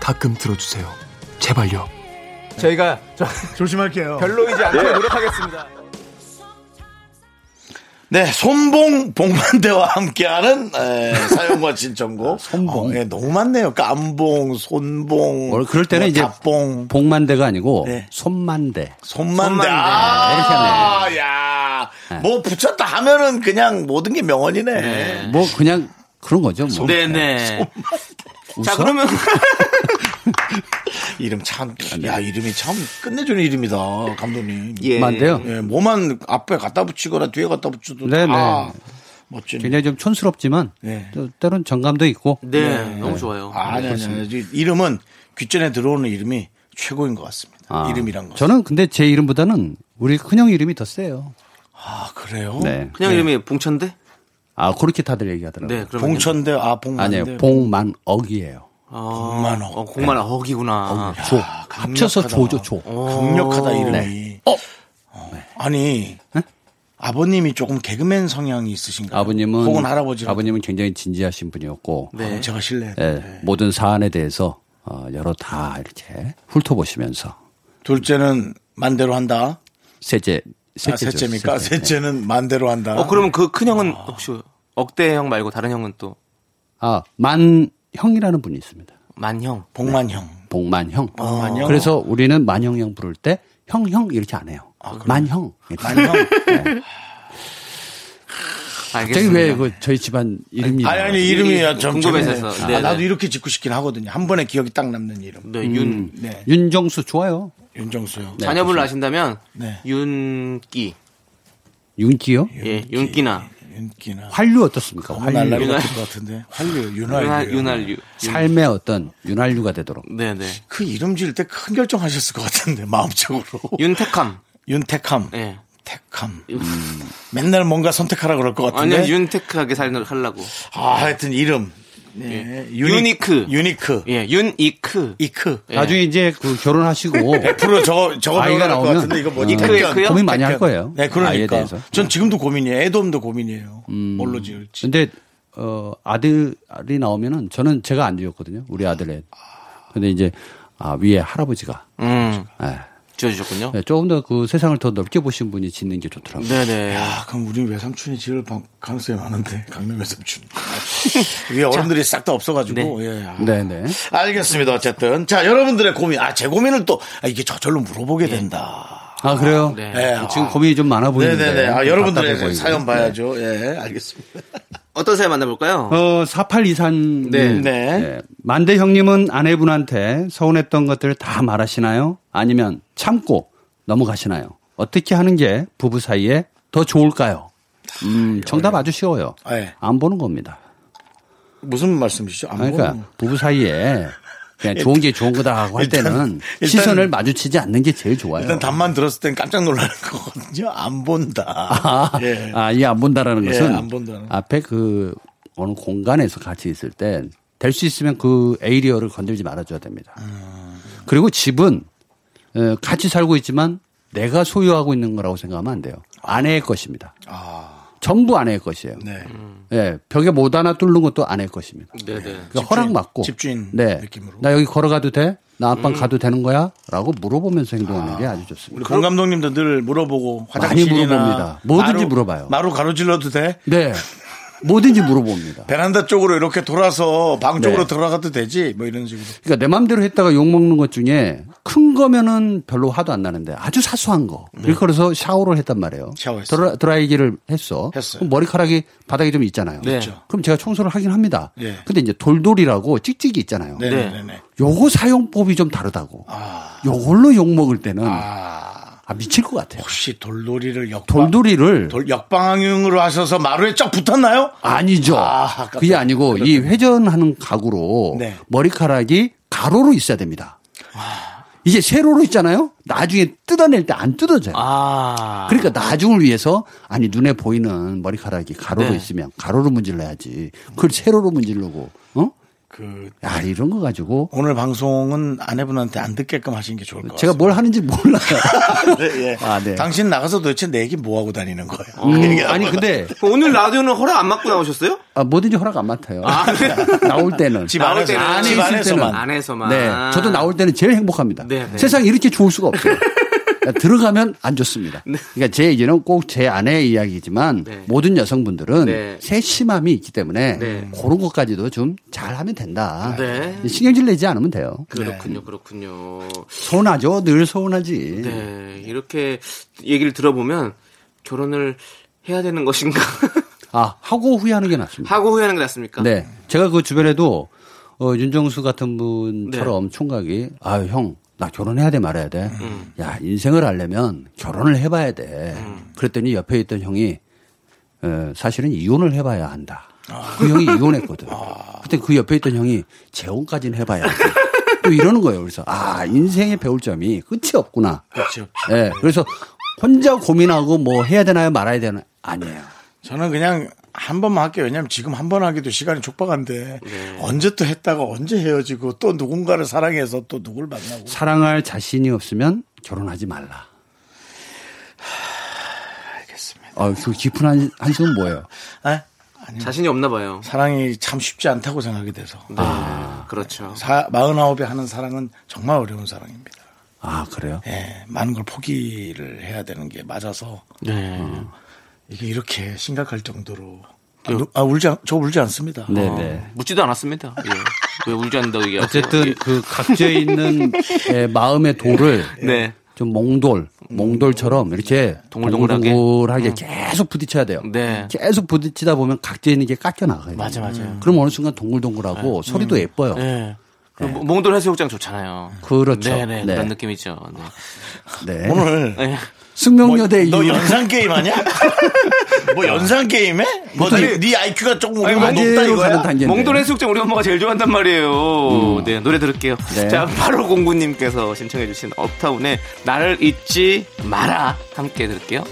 가끔 들어주세요. 제발요. 저희가 저, 조심할게요. 별로이지 않게 노력하겠습니다. 네, 손봉 봉만대와 함께하는 에, 사연과 신청곡. 손봉. 어, 예, 너무 많네요. 깜봉, 손봉. 원 그럴 때는 뭐 이제 답봉, 복만대가 아니고 네. 손만대. 손만대. 손만대. 아, 이렇게 하네요. 야, 뭐 붙였다 하면은 그냥 모든 게 명언이네. 뭐 그냥 그런 거죠. 뭐. 네네. 자, 웃어? 그러면. 이름 참, 야, 이름이 참 끝내주는 이름이다, 감독님. 예. 만데요. 예, 뭐만 앞에 갖다 붙이거나 뒤에 갖다 붙여도 네네. 다 멋진. 굉장히 좀 촌스럽지만 네. 또 때론 정감도 있고 네, 너무 좋아요. 아, 아니, 아니, 아니. 이름은 귓전에 들어오는 이름이 최고인 것 같습니다. 아, 이름이란 거. 저는 근데 제 이름보다는 우리 큰형 이름이 더 세요. 아 그래요? 네. 그냥 이름이 봉천대? 아 그렇게 다들 얘기하더라고요. 네, 봉천대 아 봉만대. 아니에요. 봉만억이에요. 공만억. 어, 공만억 억이구나. 조 합쳐서 조죠 조. 강력하다 이름이. 네. 어? 아니 아버님이 조금 개그맨 성향이 있으신가요? 아버님은 혹은 할아버지 아버님은 굉장히 진지하신 분이었고 네. 제가 실례. 예, 모든 사안에 대해서 어, 여러 다 이렇게 훑어보시면서 둘째는 만대로 한다. 셋째 아, 셋째죠, 셋째입니까? 셋째. 셋째는 만대로 한다. 어, 그러면 그 큰 형은 혹시 억대 형 말고 다른 형은 또 아 만 형이라는 분이 있습니다. 만형. 복만형. 복만형. 복만형. 그래서 우리는 만형형 부를 때 형형 이렇게 안 해요. 만형. 만형. 갑자기 알겠습니다. 왜그 저희 집안 이름이 아니 아니 이름이 좀 궁금해서서. 재밌네. 네, 아, 나도 네. 이렇게 짓고 싶긴 하거든요. 한 번에 기억이 딱 남는 이름. 네, 윤 네. 윤정수 좋아요. 윤정수요. 자녀분을 아신다면 네. 윤기. 윤기요? 예, 윤기나. 윤기나. 활류 어떻습니까? 너무 활류. 날라리 윤활- 같을 것 같은데. 활류, 윤활유. 윤활 윤활유. 삶의 어떤 윤활유가 되도록. 네, 네. 그 이름 지을 때 큰 결정하셨을 것 같은데 마음적으로. 윤택함. 윤택함. 예. 택함. 맨날 뭔가 선택하라 그럴 것 같은데. 아니요, 윤택하게 살려고. 아, 하여튼 이름. 네. 유니크. 유니크. 예, 윤이크. 이크. 예. 나중에 이제 그 결혼하시고 100% 저거 저거 아이가 나오면 같은데 이거 뭐 이크, 택견. 이크요? 고민 많이 할. 거예요. 네, 그러니까. 대해서. 전 지금도 고민이에요. 애돔도 고민이에요. 뭘로 지을지. 근데 어 아들이 나오면은 저는 제가 안 지었거든요. 우리 아들의. 근데 이제 아 위에 할아버지가 음, 예. 지어주셨군요. 네, 조금 더 그 세상을 더 넓게 보신 분이 짓는 게 좋더라고요. 네네. 야, 그럼 우리 외삼촌이 지을 방- 가능성이 많은데 강남 외삼촌. 위에 어른들이 싹 다 없어가지고. 예. 아. 네, 네. 알겠습니다. 어쨌든 자 여러분들의 고민. 아 제 고민을 또 아, 이게 저절로 물어보게 된다. 아 그래요? 네. 예, 지금 아. 고민이 좀 많아 보이는데. 네네네. 아, 좀 여러분들의. 사연 봐야죠. 예, 알겠습니다. 어떤 사연 만나볼까요? 어, 4823. 네. 네. 만대 형님은 아내분한테 서운했던 것들을 다 말하시나요? 아니면 참고 넘어가시나요? 어떻게 하는 게 부부 사이에 더 좋을까요? 음, 정답 아주 쉬워요. 네. 안 보는 겁니다. 무슨 말씀이시죠? 안 그러니까 보는- 부부 사이에 그냥 좋은 게 좋은 거다 하고 할 때는 일단- 시선을 마주치지 않는 게 제일 좋아요. 일단 답만 들었을 땐 깜짝 놀라는 거거든요. 안 본다. 아, 예. 아, 이 안 본다라는 예, 것은 안 본다는. 앞에 그 어느 공간에서 같이 있을 때될수 있으면 그 에이리어를 건들지 말아줘야 됩니다. 음. 그리고 집은 어, 같이 살고 있지만 내가 소유하고 있는 거라고 생각하면 안 돼요. 아내의 것입니다. 전부 아내의 것이에요. 네. 예, 벽에 못 하나 뚫는 것도 아내의 것입니다. 네 네. 그러니까 허락 받고 집주인 네. 느낌으로. 음. 나 여기 걸어가도 돼? 나 안방 가도 되는 거야? 라고 물어보면서 행동하는 게 아주 좋습니다. 우리 공 감독님도 늘 물어보고 화장실이나 물어봅니다. 뭐든지 마루- 물어봐요. 마루 가로질러도 돼? 네. 뭐든지 물어봅니다. 베란다 쪽으로 이렇게 돌아서 방 쪽으로 네. 들어가도 되지? 뭐 이런 식으로. 그러니까 내 마음대로 했다가 욕 먹는 것 중에 큰 거면은 별로 화도 안 나는데 아주 사소한 거. 그래서 샤워를 했단 말이에요. 네. 샤워했어. 드라, 드라이기를 했어. 했어요. 그럼 머리카락이 바닥에 좀 있잖아요. 네. 그렇죠. 그럼 제가 청소를 하긴 합니다. 예. 근데 이제 돌돌이라고 찍찍이 있잖아요. 네네네. 요거 사용법이 좀 다르다고. 요걸로 욕 먹을 때는 아, 아, 미칠 것 같아요. 혹시 돌돌이를 역 돌돌이를 돌 역방향으로 하셔서 마루에 쫙 붙었나요? 아니죠. 아. 그게 아니고 이 회전하는 가구로 네. 머리카락이 가로로 있어야 됩니다. 이게 세로로 있잖아요. 나중에 뜯어낼 때 안 뜯어져요. 아. 그러니까 나중을 위해서 아니 눈에 보이는 머리카락이 가로로 네. 있으면 가로로 문질러야지. 그걸 세로로 문질르고 어? 그 야 이런 거 가지고 오늘 방송은 아내분한테 안 듣게끔 하시는 게 좋을 것 제가 뭘 하는지 몰라요. 같아요. 네, 예. 아, 네. 당신 나가서 도대체 내 얘기 뭐 하고 다니는 거예요? 음, 아니 근데 오늘 라디오는 허락 안 받고 나오셨어요? 아, 뭐든지 허락 안 맡아요. 나올 때는 집 나올 때는 안에 집 있을 안에서만. 때는 안에서만. 네, 저도 나올 때는 제일 행복합니다. 네, 네. 세상에 이렇게 좋을 수가 없어요. 들어가면 안 좋습니다. 그러니까 제 얘기는 꼭 제 아내의 이야기지만 네. 모든 여성분들은 네. 세심함이 있기 때문에 네. 그런 것까지도 좀 잘하면 된다. 네. 신경질 내지 않으면 돼요. 그렇군요, 그렇군요. 서운하죠. 늘 서운하지. 네, 이렇게 얘기를 들어보면 결혼을 해야 되는 것인가 아 하고 후회하는 게 낫습니다. 하고 후회하는 게 낫습니까? 네. 제가 그 주변에도 어, 윤정수 같은 분처럼 총각이 아유 형 나 결혼해야 돼 말아야 돼. 야 인생을 알려면 결혼을 해봐야 돼. 그랬더니 옆에 있던 형이 어, 사실은 이혼을 해봐야 한다. 그 형이 이혼했거든. 그때 그 옆에 있던 형이 재혼까지는 해봐야 돼. 또 이러는 거예요. 그래서 아 인생의 배울 점이 끝이 없구나. 그렇죠. 예. 그래서 혼자 고민하고 뭐 해야 되나요 말아야 되나요 아니에요. 저는 그냥 한 번만 할게요. 왜냐면 지금 한 번 하기도 시간이 촉박한데 언제 또 했다가 언제 헤어지고 또 누군가를 사랑해서 또 누굴 만나고 사랑할 자신이 없으면 결혼하지 말라. 알겠습니다. 어, 그 깊은 한, 한숨은 뭐예요? 아, 아니요. 자신이 없나 봐요. 사랑이 참 쉽지 않다고 생각이 돼서 네. 그렇죠. 사, 마흔아홉에 하는 사랑은 정말 어려운 사랑입니다. 아, 그래요? 예, 많은 걸 포기를 해야 되는 게 맞아서 네. 이게 이렇게 심각할 정도로 아, 누- 아, 울지 않, 저 울지 않습니다. 네네. 묻지도 않았습니다. 예. 왜 울지 않는다고 얘기하세요? 어쨌든 그 각지에 있는 예, 마음의 돌을 네. 좀 몽돌, 몽돌처럼 이렇게 동글동글하게. 동글동글하게 계속 부딪혀야 돼요. 네. 계속 부딪히다 보면 각지에 있는 게 깎여 나가요. 맞아, 맞아요. 그럼 어느 순간 동글동글하고 소리도 예뻐요. 네. 그리고 몽돌 해수욕장 좋잖아요. 그렇죠. 네네. 네. 그런 느낌이죠. 네. 네. 오늘 네. 숙명여대 뭐, 너 이후 연상 게임 하냐? 뭐 연상 게임해? 뭐 네, 네 IQ가 조금 우리보다 높다 아재로 가는 이거야? 단계인데. 몽돌 해수욕장 우리 엄마가 제일 좋아한단 말이에요. 네, 노래 들을게요. 네. 자, 바로 공구님께서 신청해주신 업타운의 나를 잊지 마라. 함께 들을게요.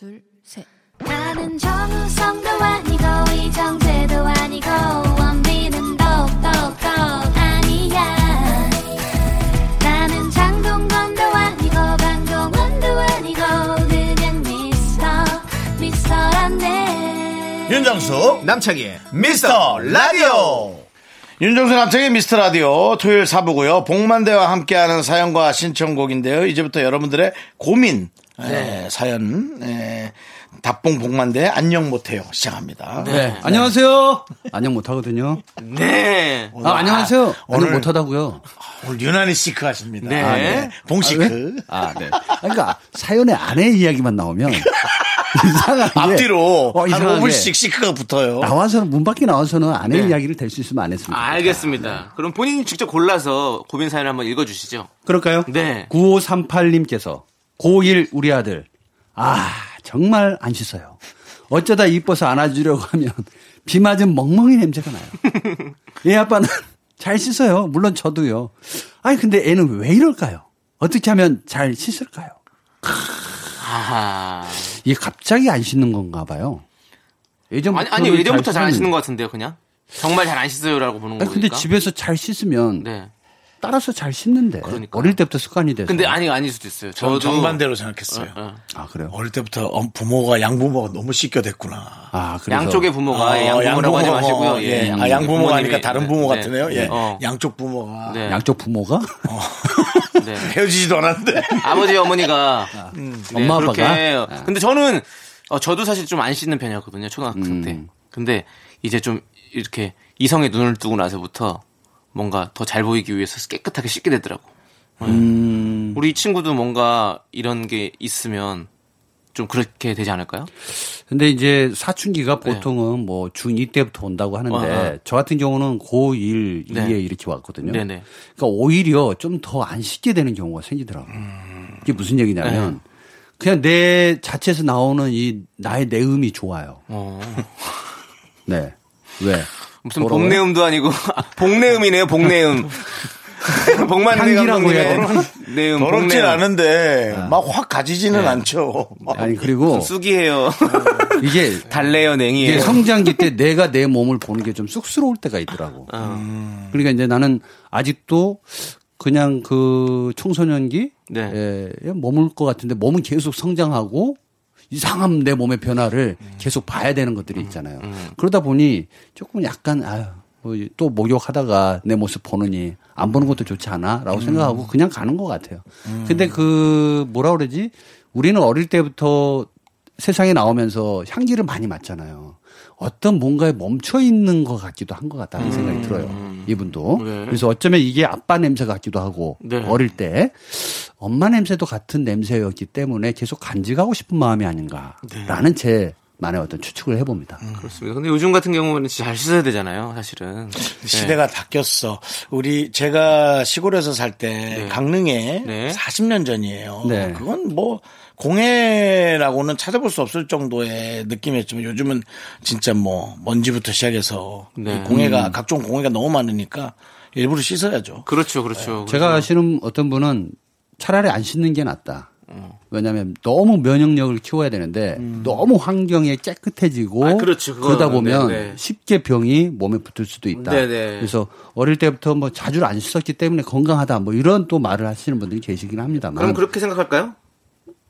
둘, 셋. 나는 정우성도 아니고 이정재도 아니고 원빈은 더욱더 아니야. 나는 장동건도 아니고 강동원도 아니고 그냥 미스터 미스터란데. 윤정수 남창희 미스터 라디오. 윤정수 남창희 미스터 라디오. 토요일 사부고요. 복만대와 함께하는 사연과 신청곡인데요. 이제부터 여러분들의 고민 에, 사연 에, 답봉 복만대 안녕 못해요 시작합니다 네. 안녕하세요. 안녕 못하거든요. 네. 아, 안녕하세요. 오늘- 안녕 못하다고요. 오늘 유난히 시크하십니다 네. 아, 네. 봉시크 아, 네. 그러니까 사연에 아내 이야기만 나오면 이상하게 앞뒤로 어, 한 이상하게 5분씩 시크가 붙어요 나와서는 문 밖에 나와서는 아내 네. 이야기를 될 수 있으면 안 했습니다. 알겠습니다. 그럼 본인이 직접 골라서 고민 사연 한번 읽어주시죠. 그럴까요? 네. 9538님께서 고1 우리 아들 아 정말 안 씻어요. 어쩌다 이뻐서 안아주려고 하면 비 맞은 멍멍이 냄새가 나요. 얘 아빠는 잘 씻어요. 물론 저도요. 아니 근데 애는 왜 이럴까요? 어떻게 하면 잘 씻을까요? 아하. 이게 갑자기 안 씻는 건가 봐요. 예전부터 아니, 아니, 예전부터 잘 안 씻는 것 같은데요, 그냥? 정말 잘 안 씻어요라고 보는 거니까. 근데 집에서 잘 씻으면 네. 따라서 잘 씻는데 그러니까요. 어릴 때부터 습관이 돼서. 근데 아니, 아닐 수도 있어요. 저도. 정반대로 생각했어요 어. 아 그래요? 어릴 때부터 어, 부모가 양부모가 너무 씻겨댔구나 아 그래서 양쪽의 부모가 어, 양부모라고 하지 양부모가, 마시고요. 예. 양- 아, 양부모가 아니까 다른 부모 네, 같으네요. 네. 예. 어. 양쪽 부모가 네. 양쪽 부모가 네. 헤어지지도 않았는데. 아버지 어머니가 네, 엄마, 아빠가? 그렇게 아. 근데 저는 어, 저도 사실 좀 안 씻는 편이었거든요 초등학생 음. 때 근데 이제 좀 이렇게 이성의 눈을 뜨고 나서부터 뭔가 더 잘 보이기 위해서 깨끗하게 씻게 되더라고 음, 우리 친구도 뭔가 이런 게 있으면 좀 그렇게 되지 않을까요? 근데 이제 사춘기가 보통은 뭐 중2 때부터 온다고 하는데 네. 어, 어. 저 같은 경우는 고1, 네. 2에 이렇게 왔거든요. 네네. 그러니까 오히려 좀 더 안 씻게 되는 경우가 생기더라고요. 이게 무슨 얘기냐면 네. 그냥 내 자체에서 나오는 이 나의 내음이 좋아요. 어. 네. 왜? 무슨 뭐라고요? 복내음도 아니고 복내음이네요 복내음 복만 향기라고 해야 되나? 내음 더럽진 복내음. 않은데 막확 가지지는 않죠. 막 아니 그리고 쑥이에요 이게 달래요 냉이에요 이게 성장기 때 내가 내 몸을 보는 게 좀 쑥스러울 때가 있더라고. 어. 그러니까 이제 나는 아직도 그냥 그 청소년기 네. 에 머물 것 같은데 몸은 계속 성장하고 이상한 내 몸의 변화를 계속 봐야 되는 것들이 있잖아요. 그러다 보니 조금 약간 아유 뭐또 목욕하다가 내 모습 보느니 안 보는 것도 좋지 않아라고 생각하고 그냥 가는 것 같아요. 근데 그 뭐라 그러지? 우리는 어릴 때부터 세상에 나오면서 향기를 많이 맡잖아요. 어떤 뭔가에 멈춰 있는 것 같기도 한 것 같다는 생각이 들어요. 이분도. 네. 그래서 어쩌면 이게 아빠 냄새 같기도 하고 네. 어릴 때 엄마 냄새도 같은 냄새였기 때문에 계속 간직하고 싶은 마음이 아닌가라는 제 만의 어떤 추측을 해봅니다. 그렇습니다. 근데 요즘 같은 경우는 잘 씻어야 되잖아요, 사실은. 시대가 바뀌었어. 우리 제가 시골에서 살때 강릉에 네. 40년 전이에요. 네. 그건 뭐 공해라고는 찾아볼 수 없을 정도의 느낌이었지만 요즘은 진짜 뭐 먼지부터 시작해서 네. 이 공해가 각종 공해가 너무 많으니까 일부러 씻어야죠. 그렇죠, 그렇죠. 제가 아시는 어떤 분은 차라리 안 씻는 게 낫다. 왜냐하면 너무 면역력을 키워야 되는데 너무 환경이 깨끗해지고 아, 그렇죠. 그러다 보면 네, 네. 쉽게 병이 몸에 붙을 수도 있다. 네, 네. 그래서 어릴 때부터 뭐 자주 안 씻었기 때문에 건강하다 뭐 이런 또 말을 하시는 분들이 계시긴 합니다만. 그럼 그렇게 생각할까요?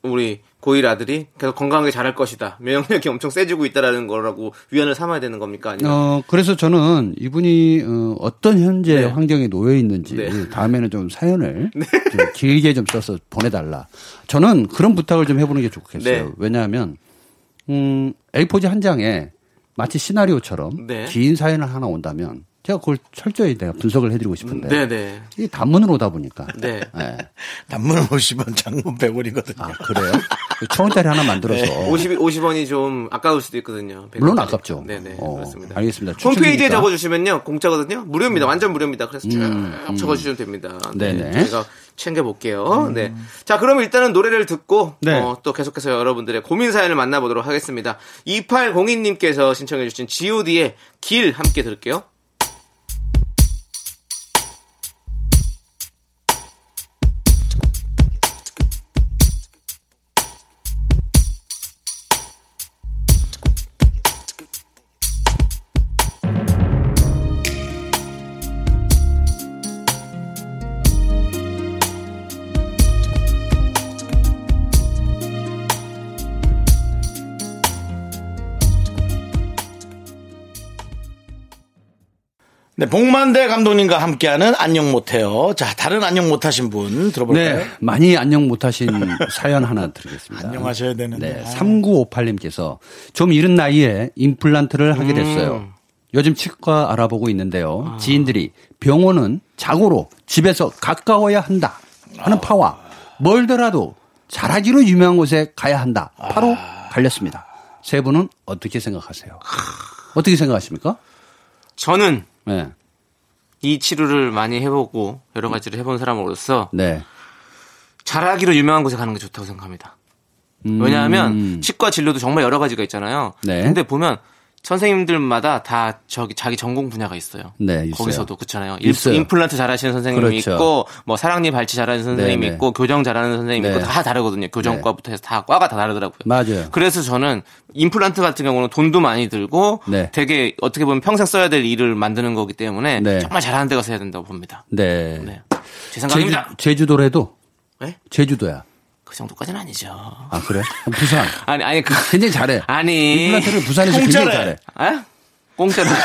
우리 고1 아들이 계속 건강하게 자랄 것이다. 면역력이 엄청 세지고 있다라는 거라고 위안을 삼아야 되는 겁니까? 아니면 어, 그래서 저는 이분이 어, 어떤 현재 네. 환경에 놓여 있는지 네. 다음에는 좀 사연을 좀 길게 좀 써서 보내달라. 저는 그런 부탁을 좀 해보는 게 좋겠어요. 네. 왜냐하면 음, A4지 한 장에 마치 시나리오처럼 네. 긴 사연을 하나 온다면 제가 그걸 철저히 내가 분석을 해드리고 싶은데 네네. 이게 단문으로 오다 보니까 네. 네. 단문을 50원, 장문 100원이거든요. 아 그래요? 천 원짜리 하나 만들어서 50, 50원이 좀 아까울 수도 있거든요. 물론. 아깝죠. 네네. 어, 그렇습니다. 알겠습니다. 홈페이지에. 적어주시면요. 공짜거든요. 무료입니다. 완전 무료입니다. 그래서 쭉 적어주시면 됩니다. 네. 음, 네네. 저희가 챙겨볼게요. 네. 자, 그러면 일단은 노래를 듣고 네. 어, 또 계속해서 여러분들의 고민 사연을 만나보도록 하겠습니다. 2802님께서 신청해주신 god의 길 함께 들을게요. 네, 복만대 감독님과 함께하는 안녕 못해요. 자, 다른 안녕 못하신 분 들어볼까요? 네, 많이 안녕 못하신 사연 하나 드리겠습니다. 안녕하셔야 되는데. 네, 3958님께서 좀 이른 나이에 임플란트를 하게 됐어요. 요즘 치과 알아보고 있는데요. 지인들이 병원은 자고로 집에서 가까워야 한다 하는 파와 멀더라도 잘하기로 유명한 곳에 가야 한다. 바로 갈렸습니다. 세 분은 어떻게 생각하세요? 어떻게 생각하십니까? 저는 네. 이 치료를 많이 해보고 여러 가지를 해본 사람으로서 네. 잘하기로 유명한 곳에 가는 게 좋다고 생각합니다. 왜냐하면 치과 진료도 정말 여러 가지가 있잖아요. 음. 네. 근데 보면 선생님들마다 다 저기 자기 전공 분야가 있어요. 네, 있어요. 거기서도 그렇잖아요. 임- 있어요. 임플란트 잘하시는 선생님이 그렇죠. 있고 뭐 사랑니 발치 잘하는 선생님이 네, 네. 있고 교정 잘하는 선생님이 네. 있고 다 다르거든요. 교정과부터 해서 다 과가 다 다르더라고요. 맞아요. 그래서 저는 임플란트 같은 경우는 돈도 많이 들고 네. 되게 어떻게 보면 평생 써야 될 일을 만드는 거기 때문에 네. 정말 잘하는 데 가서 해야 된다고 봅니다. 네. 네. 제 생각입니다. 제주, 제주도래도 네? 제주도야. 그 정도까지는 아니죠. 아, 그래? 부산. 아니 아니 그 굉장히 잘해. 아니 임플란트를 부산에서 굉장히. 잘해. 아? 공짜로.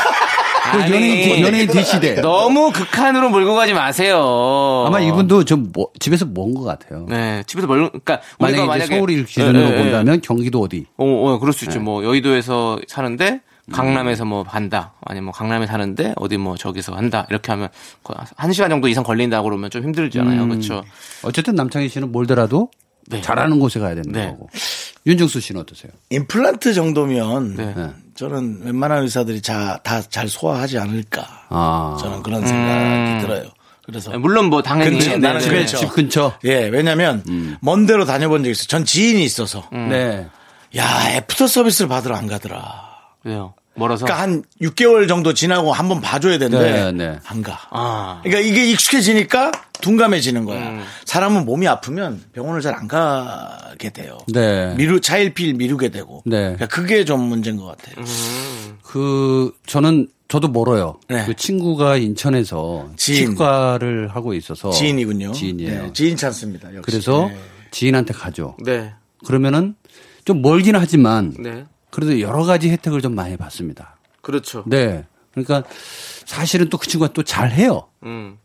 그 연예인, 연예인 DC대. 너무 극한으로 몰고 가지 마세요. 아마 이분도 좀 뭐- 집에서 먼 것 같아요. 네 집에서 멀 그러니까 만약에, 이제 서울을 기준으로 예. 본다면 경기도 어디? 어, 어 그럴 수 있죠. 뭐 여의도에서 사는데 강남에서 뭐 한다. 아니면 뭐 강남에 사는데 어디 뭐 저기서 한다. 이렇게 하면 한 시간 정도 이상 걸린다고 그러면 좀 힘들잖아요. 음. 그렇죠. 어쨌든 남창희 씨는 멀더라도 네. 잘하는 곳에 가야 된다고. 네. 하고. 윤정수 씨는 어떠세요? 임플란트 정도면 네. 저는 웬만한 의사들이 다 잘 소화하지 않을까. 아. 저는 그런 생각이 들어요. 그래서 물론 뭐 당연히 그렇죠. 네, 나는 네, 그렇죠. 집 근처. 예, 왜냐면 먼 데로 다녀본 적이 있어요. 전 지인이 있어서. 네. 야, 애프터 서비스를 받으러 안 가더라. 왜요? 멀어서. 그러니까 한 6개월 정도 지나고 한번 봐줘야 되는데 네, 네. 안 가. 아. 그러니까 이게 익숙해지니까 둔감해지는 거야. 사람은 몸이 아프면 병원을 잘 안 가게 돼요. 네. 미루 차일피일 미루게 되고. 네. 그러니까 그게 좀 문제인 것 같아요. 그 저는 저도 멀어요. 네. 그 친구가 인천에서 지인. 치과를 하고 있어서 지인이군요. 지인이에요. 네, 지인 찬스입니다. 역시. 그래서 네. 지인한테 가죠. 네. 그러면은 좀 멀긴 하지만 네. 그래도 여러 가지 혜택을 좀 많이 받습니다. 그렇죠. 네. 그러니까 사실은 또 그 친구가 또 잘해요. 음.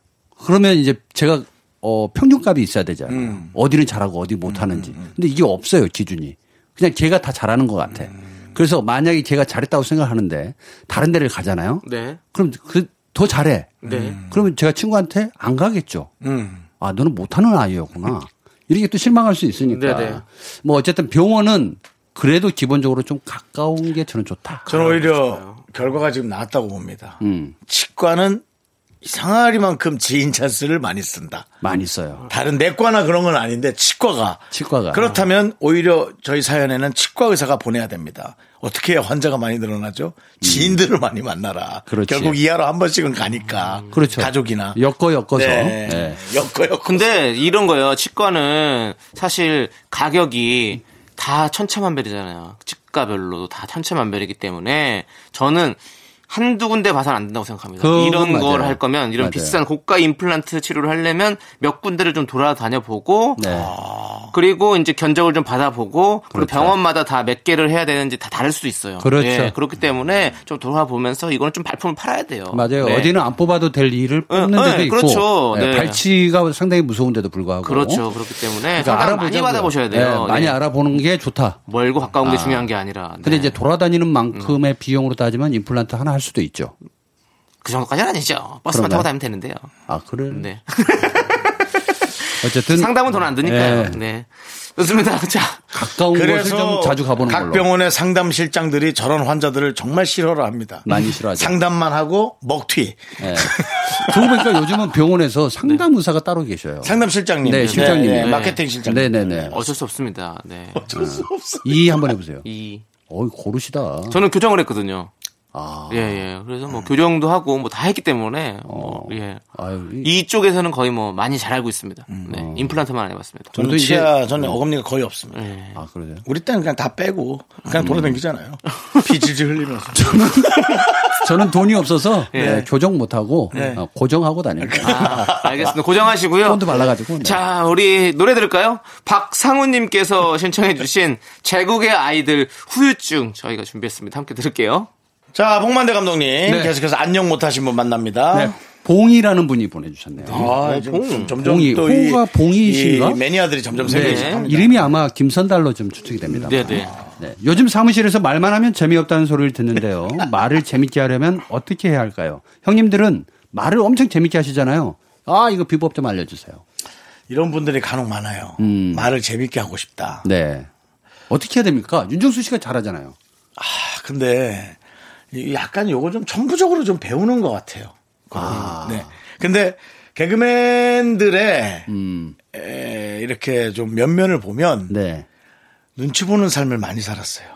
그러면 이제 제가 어 평균값이 있어야 되잖아요. 음. 어디는 잘하고 어디 못하는지. 근데 이게 없어요 기준이. 그냥 걔가 다 잘하는 것 같아. 음. 그래서 만약에 걔가 잘했다고 생각하는데 다른 데를 가잖아요. 네. 그럼 그 더 잘해. 네. 그러면 제가 친구한테 안 가겠죠. 음. 아 너는 못하는 아이였구나. 이렇게 또 실망할 수 있으니까. 네네. 뭐 어쨌든 병원은 그래도 기본적으로 좀 가까운 게 저는 좋다. 저는 오히려 결과가 지금 나왔다고 봅니다. 음, 치과는 이상하리만큼 지인 찬스를 많이 쓴다. 많이 써요. 다른 내과나 그런 건 아닌데 치과가 치과가. 그렇다면 오히려 저희 사연에는 치과 의사가 보내야 됩니다. 어떻게 해야 환자가 많이 늘어나죠? 지인들을 많이 만나라. 그렇지. 결국 이하로 한 번씩은 가니까. 그렇죠. 가족이나. 엮어 엮어서. 네. 네. 엮어 엮어. 근데 이런 거요. 치과는 사실 가격이 다 천차만별이잖아요. 치과별로 다 천차만별이기 때문에 저는 한두 군데 봐서는 안 된다고 생각합니다. 이런 걸. 할 거면 이런 맞아요. 비싼 고가 임플란트 치료를 하려면 몇 군데를 좀 돌아다녀 보고 네. 그리고 이제 견적을 좀 받아보고 그리고 그렇죠. 병원마다 다 몇 개를 해야 되는지 다 다를 수도 있어요. 그렇죠. 예, 그렇기 때문에 좀 돌아보면서 이거는 좀 발품을 팔아야 돼요. 맞아요. 네. 어디는 안 뽑아도 될 일을 네, 뽑는 데도 네, 있고 그렇죠. 네, 네. 발치가 상당히 무서운데도 불구하고 그렇죠. 그렇기 때문에 그러니까 상담 많이 알아보자고요. 받아보셔야 돼요. 네, 많이 네. 알아보는 게 좋다. 멀고 가까운 게 아. 중요한 게 아니라. 근데 네. 이제 돌아다니는 만큼의 비용으로 따지면 임플란트 하나 할 수도 있죠. 그 정도까지는 아니죠. 버스만 그런가요? 타고 다니면 되는데요. 아 그래. 네. 어쨌든 상담은 돈 안 드니까요. 네. 네. 좋습니다. 자, 가까운 곳을 좀 자주 가보는 각 걸로. 병원의 상담 실장들이 저런 환자들을 정말 싫어를 합니다. 많이 싫어하죠. 상담만 하고 먹튀. 네. 그러고 보니까 요즘은 병원에서 상담 의사가 따로 계셔요. 상담 실장님. 네, 실장님이. 네, 네. 마케팅 실장님. 네네네. 어쩔 수 없습니다. 네. 어쩔 수 없어. 이 한번 해보세요. 이 어이 고르시다. 저는 교정을 했거든요. 아, 예, 예. 그래서 뭐 교정도 하고 뭐 다 했기 때문에 뭐, 예. 아유, 이- 이쪽에서는 거의 뭐 많이 잘 알고 있습니다. 네. 임플란트만 안 해봤습니다. 저는 저도 이제- 치아 저는 어금니가 거의 없습니다. 네. 아 그러세요? 우리 때는 그냥 다 빼고 그냥 돌아다니잖아요. 피 질질 흘리면서. 저는 돈이 없어서 예. 네, 교정 못하고 어, 고정하고 다녀요. 아, 알겠습니다. 고정하시고요. 본드 발라가지고. 네. 자, 우리 노래 들을까요? 박상우님께서 신청해주신 제국의 아이들 후유증 저희가 준비했습니다. 함께 들을게요. 자, 복만대 감독님 계속해서 안녕 못하신 분 만납니다. 네. 봉이라는 분이 보내주셨네요. 아, 좀, 좀, 점점 봉이, 또 이- 호가 봉이신가? 이 매니아들이 점점 네. 시작합니다. 이름이 아마 김선달로 좀 추측이 됩니다. 네네. 네. 요즘 사무실에서 말만 하면 재미없다는 소리를 듣는데요. 말을 재밌게 하려면 어떻게 해야 할까요? 형님들은 말을 엄청 재밌게 하시잖아요. 아, 이거 비법 좀 알려주세요. 이런 분들이 간혹 많아요. 음. 말을 재밌게 하고 싶다. 네. 어떻게 해야 됩니까? 윤정수 씨가 잘하잖아요. 아, 근데 이 약간 요거 좀 천부적으로 좀 배우는 것 같아요. 아. 네. 근데 개그맨들의 음. 에, 이렇게 좀 면면을 보면 네. 눈치 보는 삶을 많이 살았어요.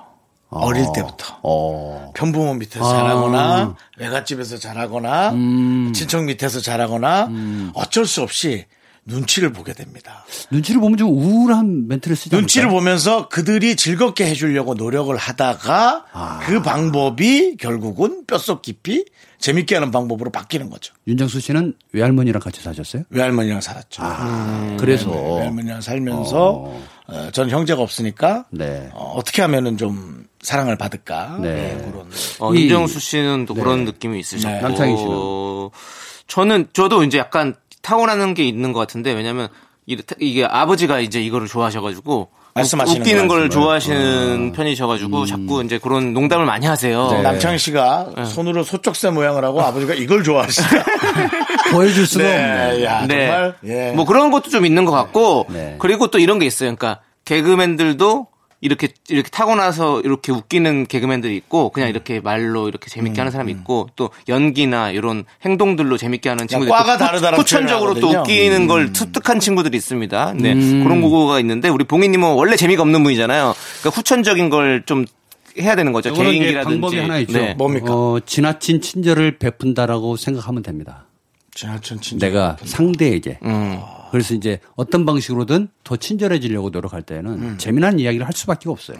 어 릴 때부터. 어. 편부모 밑에서 아. 자라거나 외갓집에서 자라거나 음. 친척 밑에서 자라거나 어쩔 수 없이 눈치를 보게 됩니다. 눈치를 보면 좀 우울한 멘트를 쓰지 눈치를 않을까요? 보면서 그들이 즐겁게 해주려고 노력을 하다가 아. 그 방법이 결국은 뼈속 깊이 재밌게 하는 방법으로 바뀌는 거죠. 윤정수 씨는 외할머니랑 같이 사셨어요? 외할머니랑 살았죠. 아, 그래서. 외할머니랑 살면서 어, 전 형제가 없으니까 네. 어, 떻게 하면은 좀 사랑을 받을까 네. 네, 그런 어, 이- 윤정수 씨는 또 그런 느낌이 있으셨고. 네. 남창희 씨는? 저는, 저도 이제 약간 타고나는 게 있는 것 같은데, 왜냐면 이- 이게 아버지가 이제 이거를 좋아하셔가지고. 말씀하시는 웃기는 걸. 좋아하시는 편이셔가지고 자꾸 이제 그런 농담을 많이 하세요. 네. 남창희 씨가 손으로 소쪽새 모양을 하고 아버지가 이걸 좋아하시다. 보여줄 수가 없네. 네, 야, 네. 정말 예. 뭐 그런 것도 좀 있는 것 같고 네. 그리고 또 이런 게 있어요. 그러니까 개그맨들도 이렇게 이렇게 타고 나서 이렇게 웃기는 개그맨들이 있고 그냥 이렇게 말로 이렇게 재밌게 하는 사람이 있고 또 연기나 이런 행동들로 재밌게 하는 친구들이 과가 있고 후- 다르다라고 후천적으로 또 웃기는 걸 습득한 친구들이 있습니다. 네 그런 거가 있는데 우리 봉희님은 원래 재미가 없는 분이잖아요. 그러니까 후천적인 걸 좀 해야 되는 거죠. 개인기라든지 방법이 하나 있죠. 네. 뭡니까? 어, 지나친 친절을 베푼다라고 생각하면 됩니다. 지나친 친절. 내가 상대에게. 음. 그래서 이제 어떤 방식으로든 더 친절해지려고 노력할 때는 음. 재미난 이야기를 할 수밖에 없어요.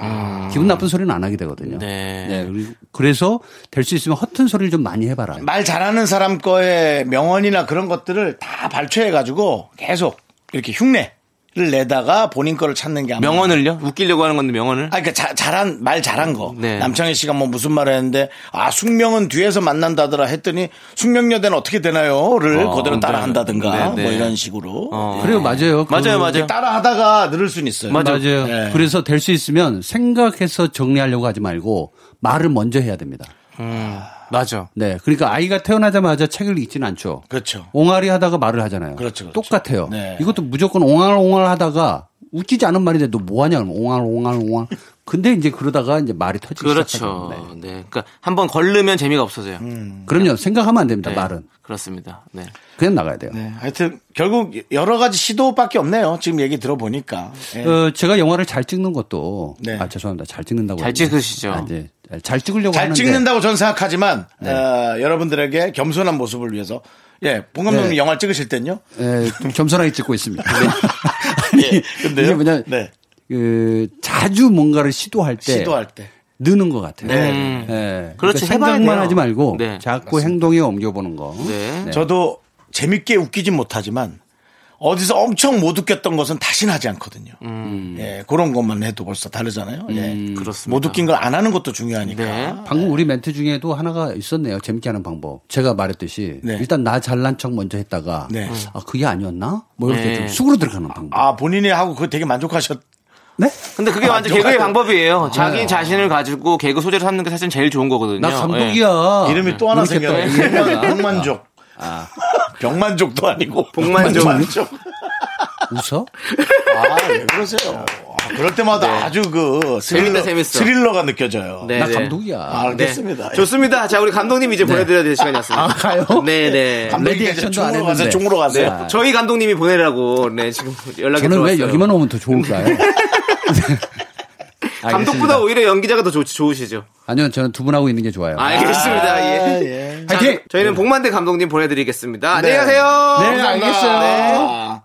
기분 나쁜 소리는 안 하게 되거든요. 네. 그리고 그래서 될 수 있으면 허튼 소리를 좀 많이 해봐라. 말 잘하는 사람 거의 명언이나 그런 것들을 다 발췌해가지고 계속 이렇게 흉내를 내다가 본인 거를 찾는 게 아마. 명언을요? 웃기려고 하는 건데 명언을? 아, 그러니까 자- 잘한 말 잘한 거. 네. 남창희 씨가 뭐 무슨 말을 했는데 아 숙명은 뒤에서 만난다더라 했더니 숙명여대는 어떻게 되나요?를 어, 그대로 따라한다든가 네, 네. 뭐 이런 식으로 어. 그래요, 맞아요. 그- 맞아요, 맞아요. 따라하다가 늘을 수는 있어요. 맞아요. 맞아요. 네. 그래서 될 수 있으면 생각해서 정리하려고 하지 말고 말을 먼저 해야 됩니다. 음, 맞아. 네. 그러니까 아이가 태어나자마자 책을 읽지는 않죠. 그렇죠. ong알이 하다가 말을 하잖아요. 그렇죠, 그렇죠. 똑같아요. 네. 이것도 무조건 옹알옹알 하다가 웃기지 않은 말인데 너 뭐 하냐 그러면 옹알 옹알 옹알. 근데 이제 그러다가 이제 말이 터지기 그렇죠. 시작하죠. 네. 네. 그러니까 한번 걸르면 재미가 없어져요. 그럼요. 생각하면 안 됩니다. 네. 말은 그렇습니다. 네. 그냥 나가야 돼요. 네, 하여튼 결국 여러 가지 시도밖에 없네요. 지금 얘기 들어보니까. 예. 어, 제가 영화를 잘 찍는 것도 네. 아 죄송합니다. 잘 찍는다고 잘 했는데. 찍으시죠. 아, 이제 잘 찍으려고 잘 하는데 찍는다고 저는 생각하지만 어, 여러분들에게 겸손한 모습을 위해서 예, 봉 감독님 네. 영화를 찍으실 땐요. 예, 좀 겸손하게 찍고 있습니다. 예, 근데요? 이게 뭐냐 네. 그 자주 뭔가를 시도할 때 시도할 때. 느는 것 같아요. 네. 음. 예. 그렇지, 그러니까 생각만 돼요. 하지 말고 네. 자꾸 행동에 옮겨보는 거. 네. 저도 재밌게 웃기진 못하지만 어디서 엄청 못 웃겼던 것은 다시는 하지 않거든요. 예, 그런 것만 해도 벌써 다르잖아요. 예. 음. 그렇습니다. 못 웃긴 걸 안 하는 것도 중요하니까. 네. 방금 우리 멘트 중에도 하나가 있었네요. 재밌게 하는 방법. 제가 말했듯이 네. 일단 나 잘난 척 먼저 했다가 네. 아 그게 아니었나? 뭐 이렇게 네. 좀 숙으로 들어가는 방법. 아, 본인이 하고 그거 되게 만족하셨. 네? 근데 그게 완전 아, 개그의 좋아요. 방법이에요. 자기 자신을 가지고 개그 소재를 삼는 게 사실 제일 좋은 거거든요. 나 예. 감독이야. 이름이 또 하나 생겼네. 병만, 병만족. 병만족도 아니고. 복만족. 복만족. 웃어? 아, 왜 그러세요? 아, 그럴 때마다 아주 그 스릴러, 재밌다, 재밌어. 스릴러가 느껴져요. 네, 나 네. 감독이야. 아, 알겠습니다. 네. 좋습니다. 자, 우리 감독님 이제 보내드려야 될 시간이 왔습니다. 아, 가요? 네네. 감독님 이제 중으로 가세요. 중으로 가세요. 네. 저희 감독님이 보내라고, 네, 지금 연락이 저는 들어왔어요. 왜 여기만 오면 더 좋을까요? 감독보다 오히려 연기자가 더 좋, 좋으시죠. 아니요, 저는 두 분하고 있는 게 좋아요. 알겠습니다. 아, 예. 예. 파이팅! 저희는 네. 복만대 감독님 보내드리겠습니다. 네. 안녕하세요. 네, 알겠어요. 네.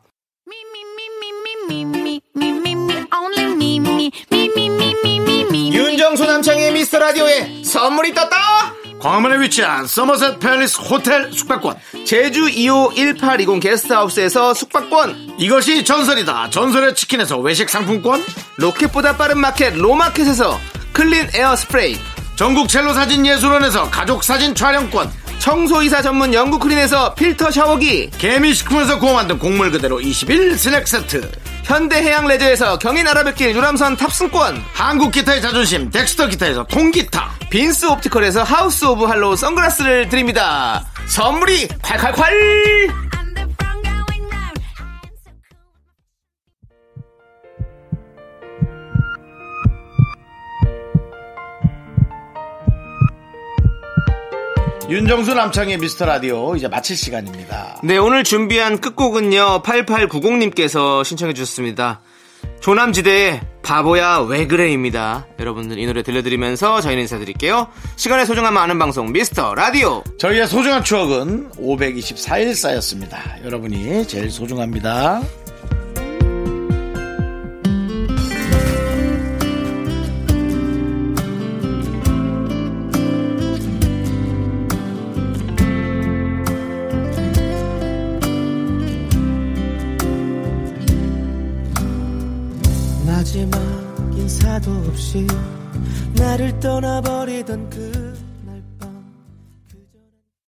윤정수 남창의 미스터 라디오에 선물이 떴다! 광화문에 위치한 서머셋 팰리스 호텔 숙박권 제주 2호 1820 게스트하우스에서 숙박권 이것이 전설이다 전설의 치킨에서 외식 상품권 로켓보다 빠른 마켓 로마켓에서 클린 에어 스프레이 전국 첼로 사진 예술원에서 가족 사진 촬영권. 청소이사 전문 영국 클린에서 필터 샤워기, 개미식품에서 구워 만든 곡물 그대로 21 스낵 세트. 현대해양 레저에서 경인 아라뱃길 유람선 탑승권, 한국 기타의 자존심 덱스터 기타에서 통기타. 빈스 옵티컬에서 하우스 오브 할로우 선글라스를 드립니다. 선물이 콸콸콸! 윤정수 남창의 미스터 라디오 이제 마칠 시간입니다. 네, 오늘 준비한 끝곡은요, 8890님께서 신청해 주셨습니다. 조남지대의 바보야 왜 그래입니다. 여러분들 이 노래 들려드리면서 저희는 인사드릴게요. 시간의 소중함 아는 방송 미스터 라디오. 저희의 소중한 추억은 524일 쌓였습니다. 여러분이 제일 소중합니다. 없이 나를 떠나버리던 그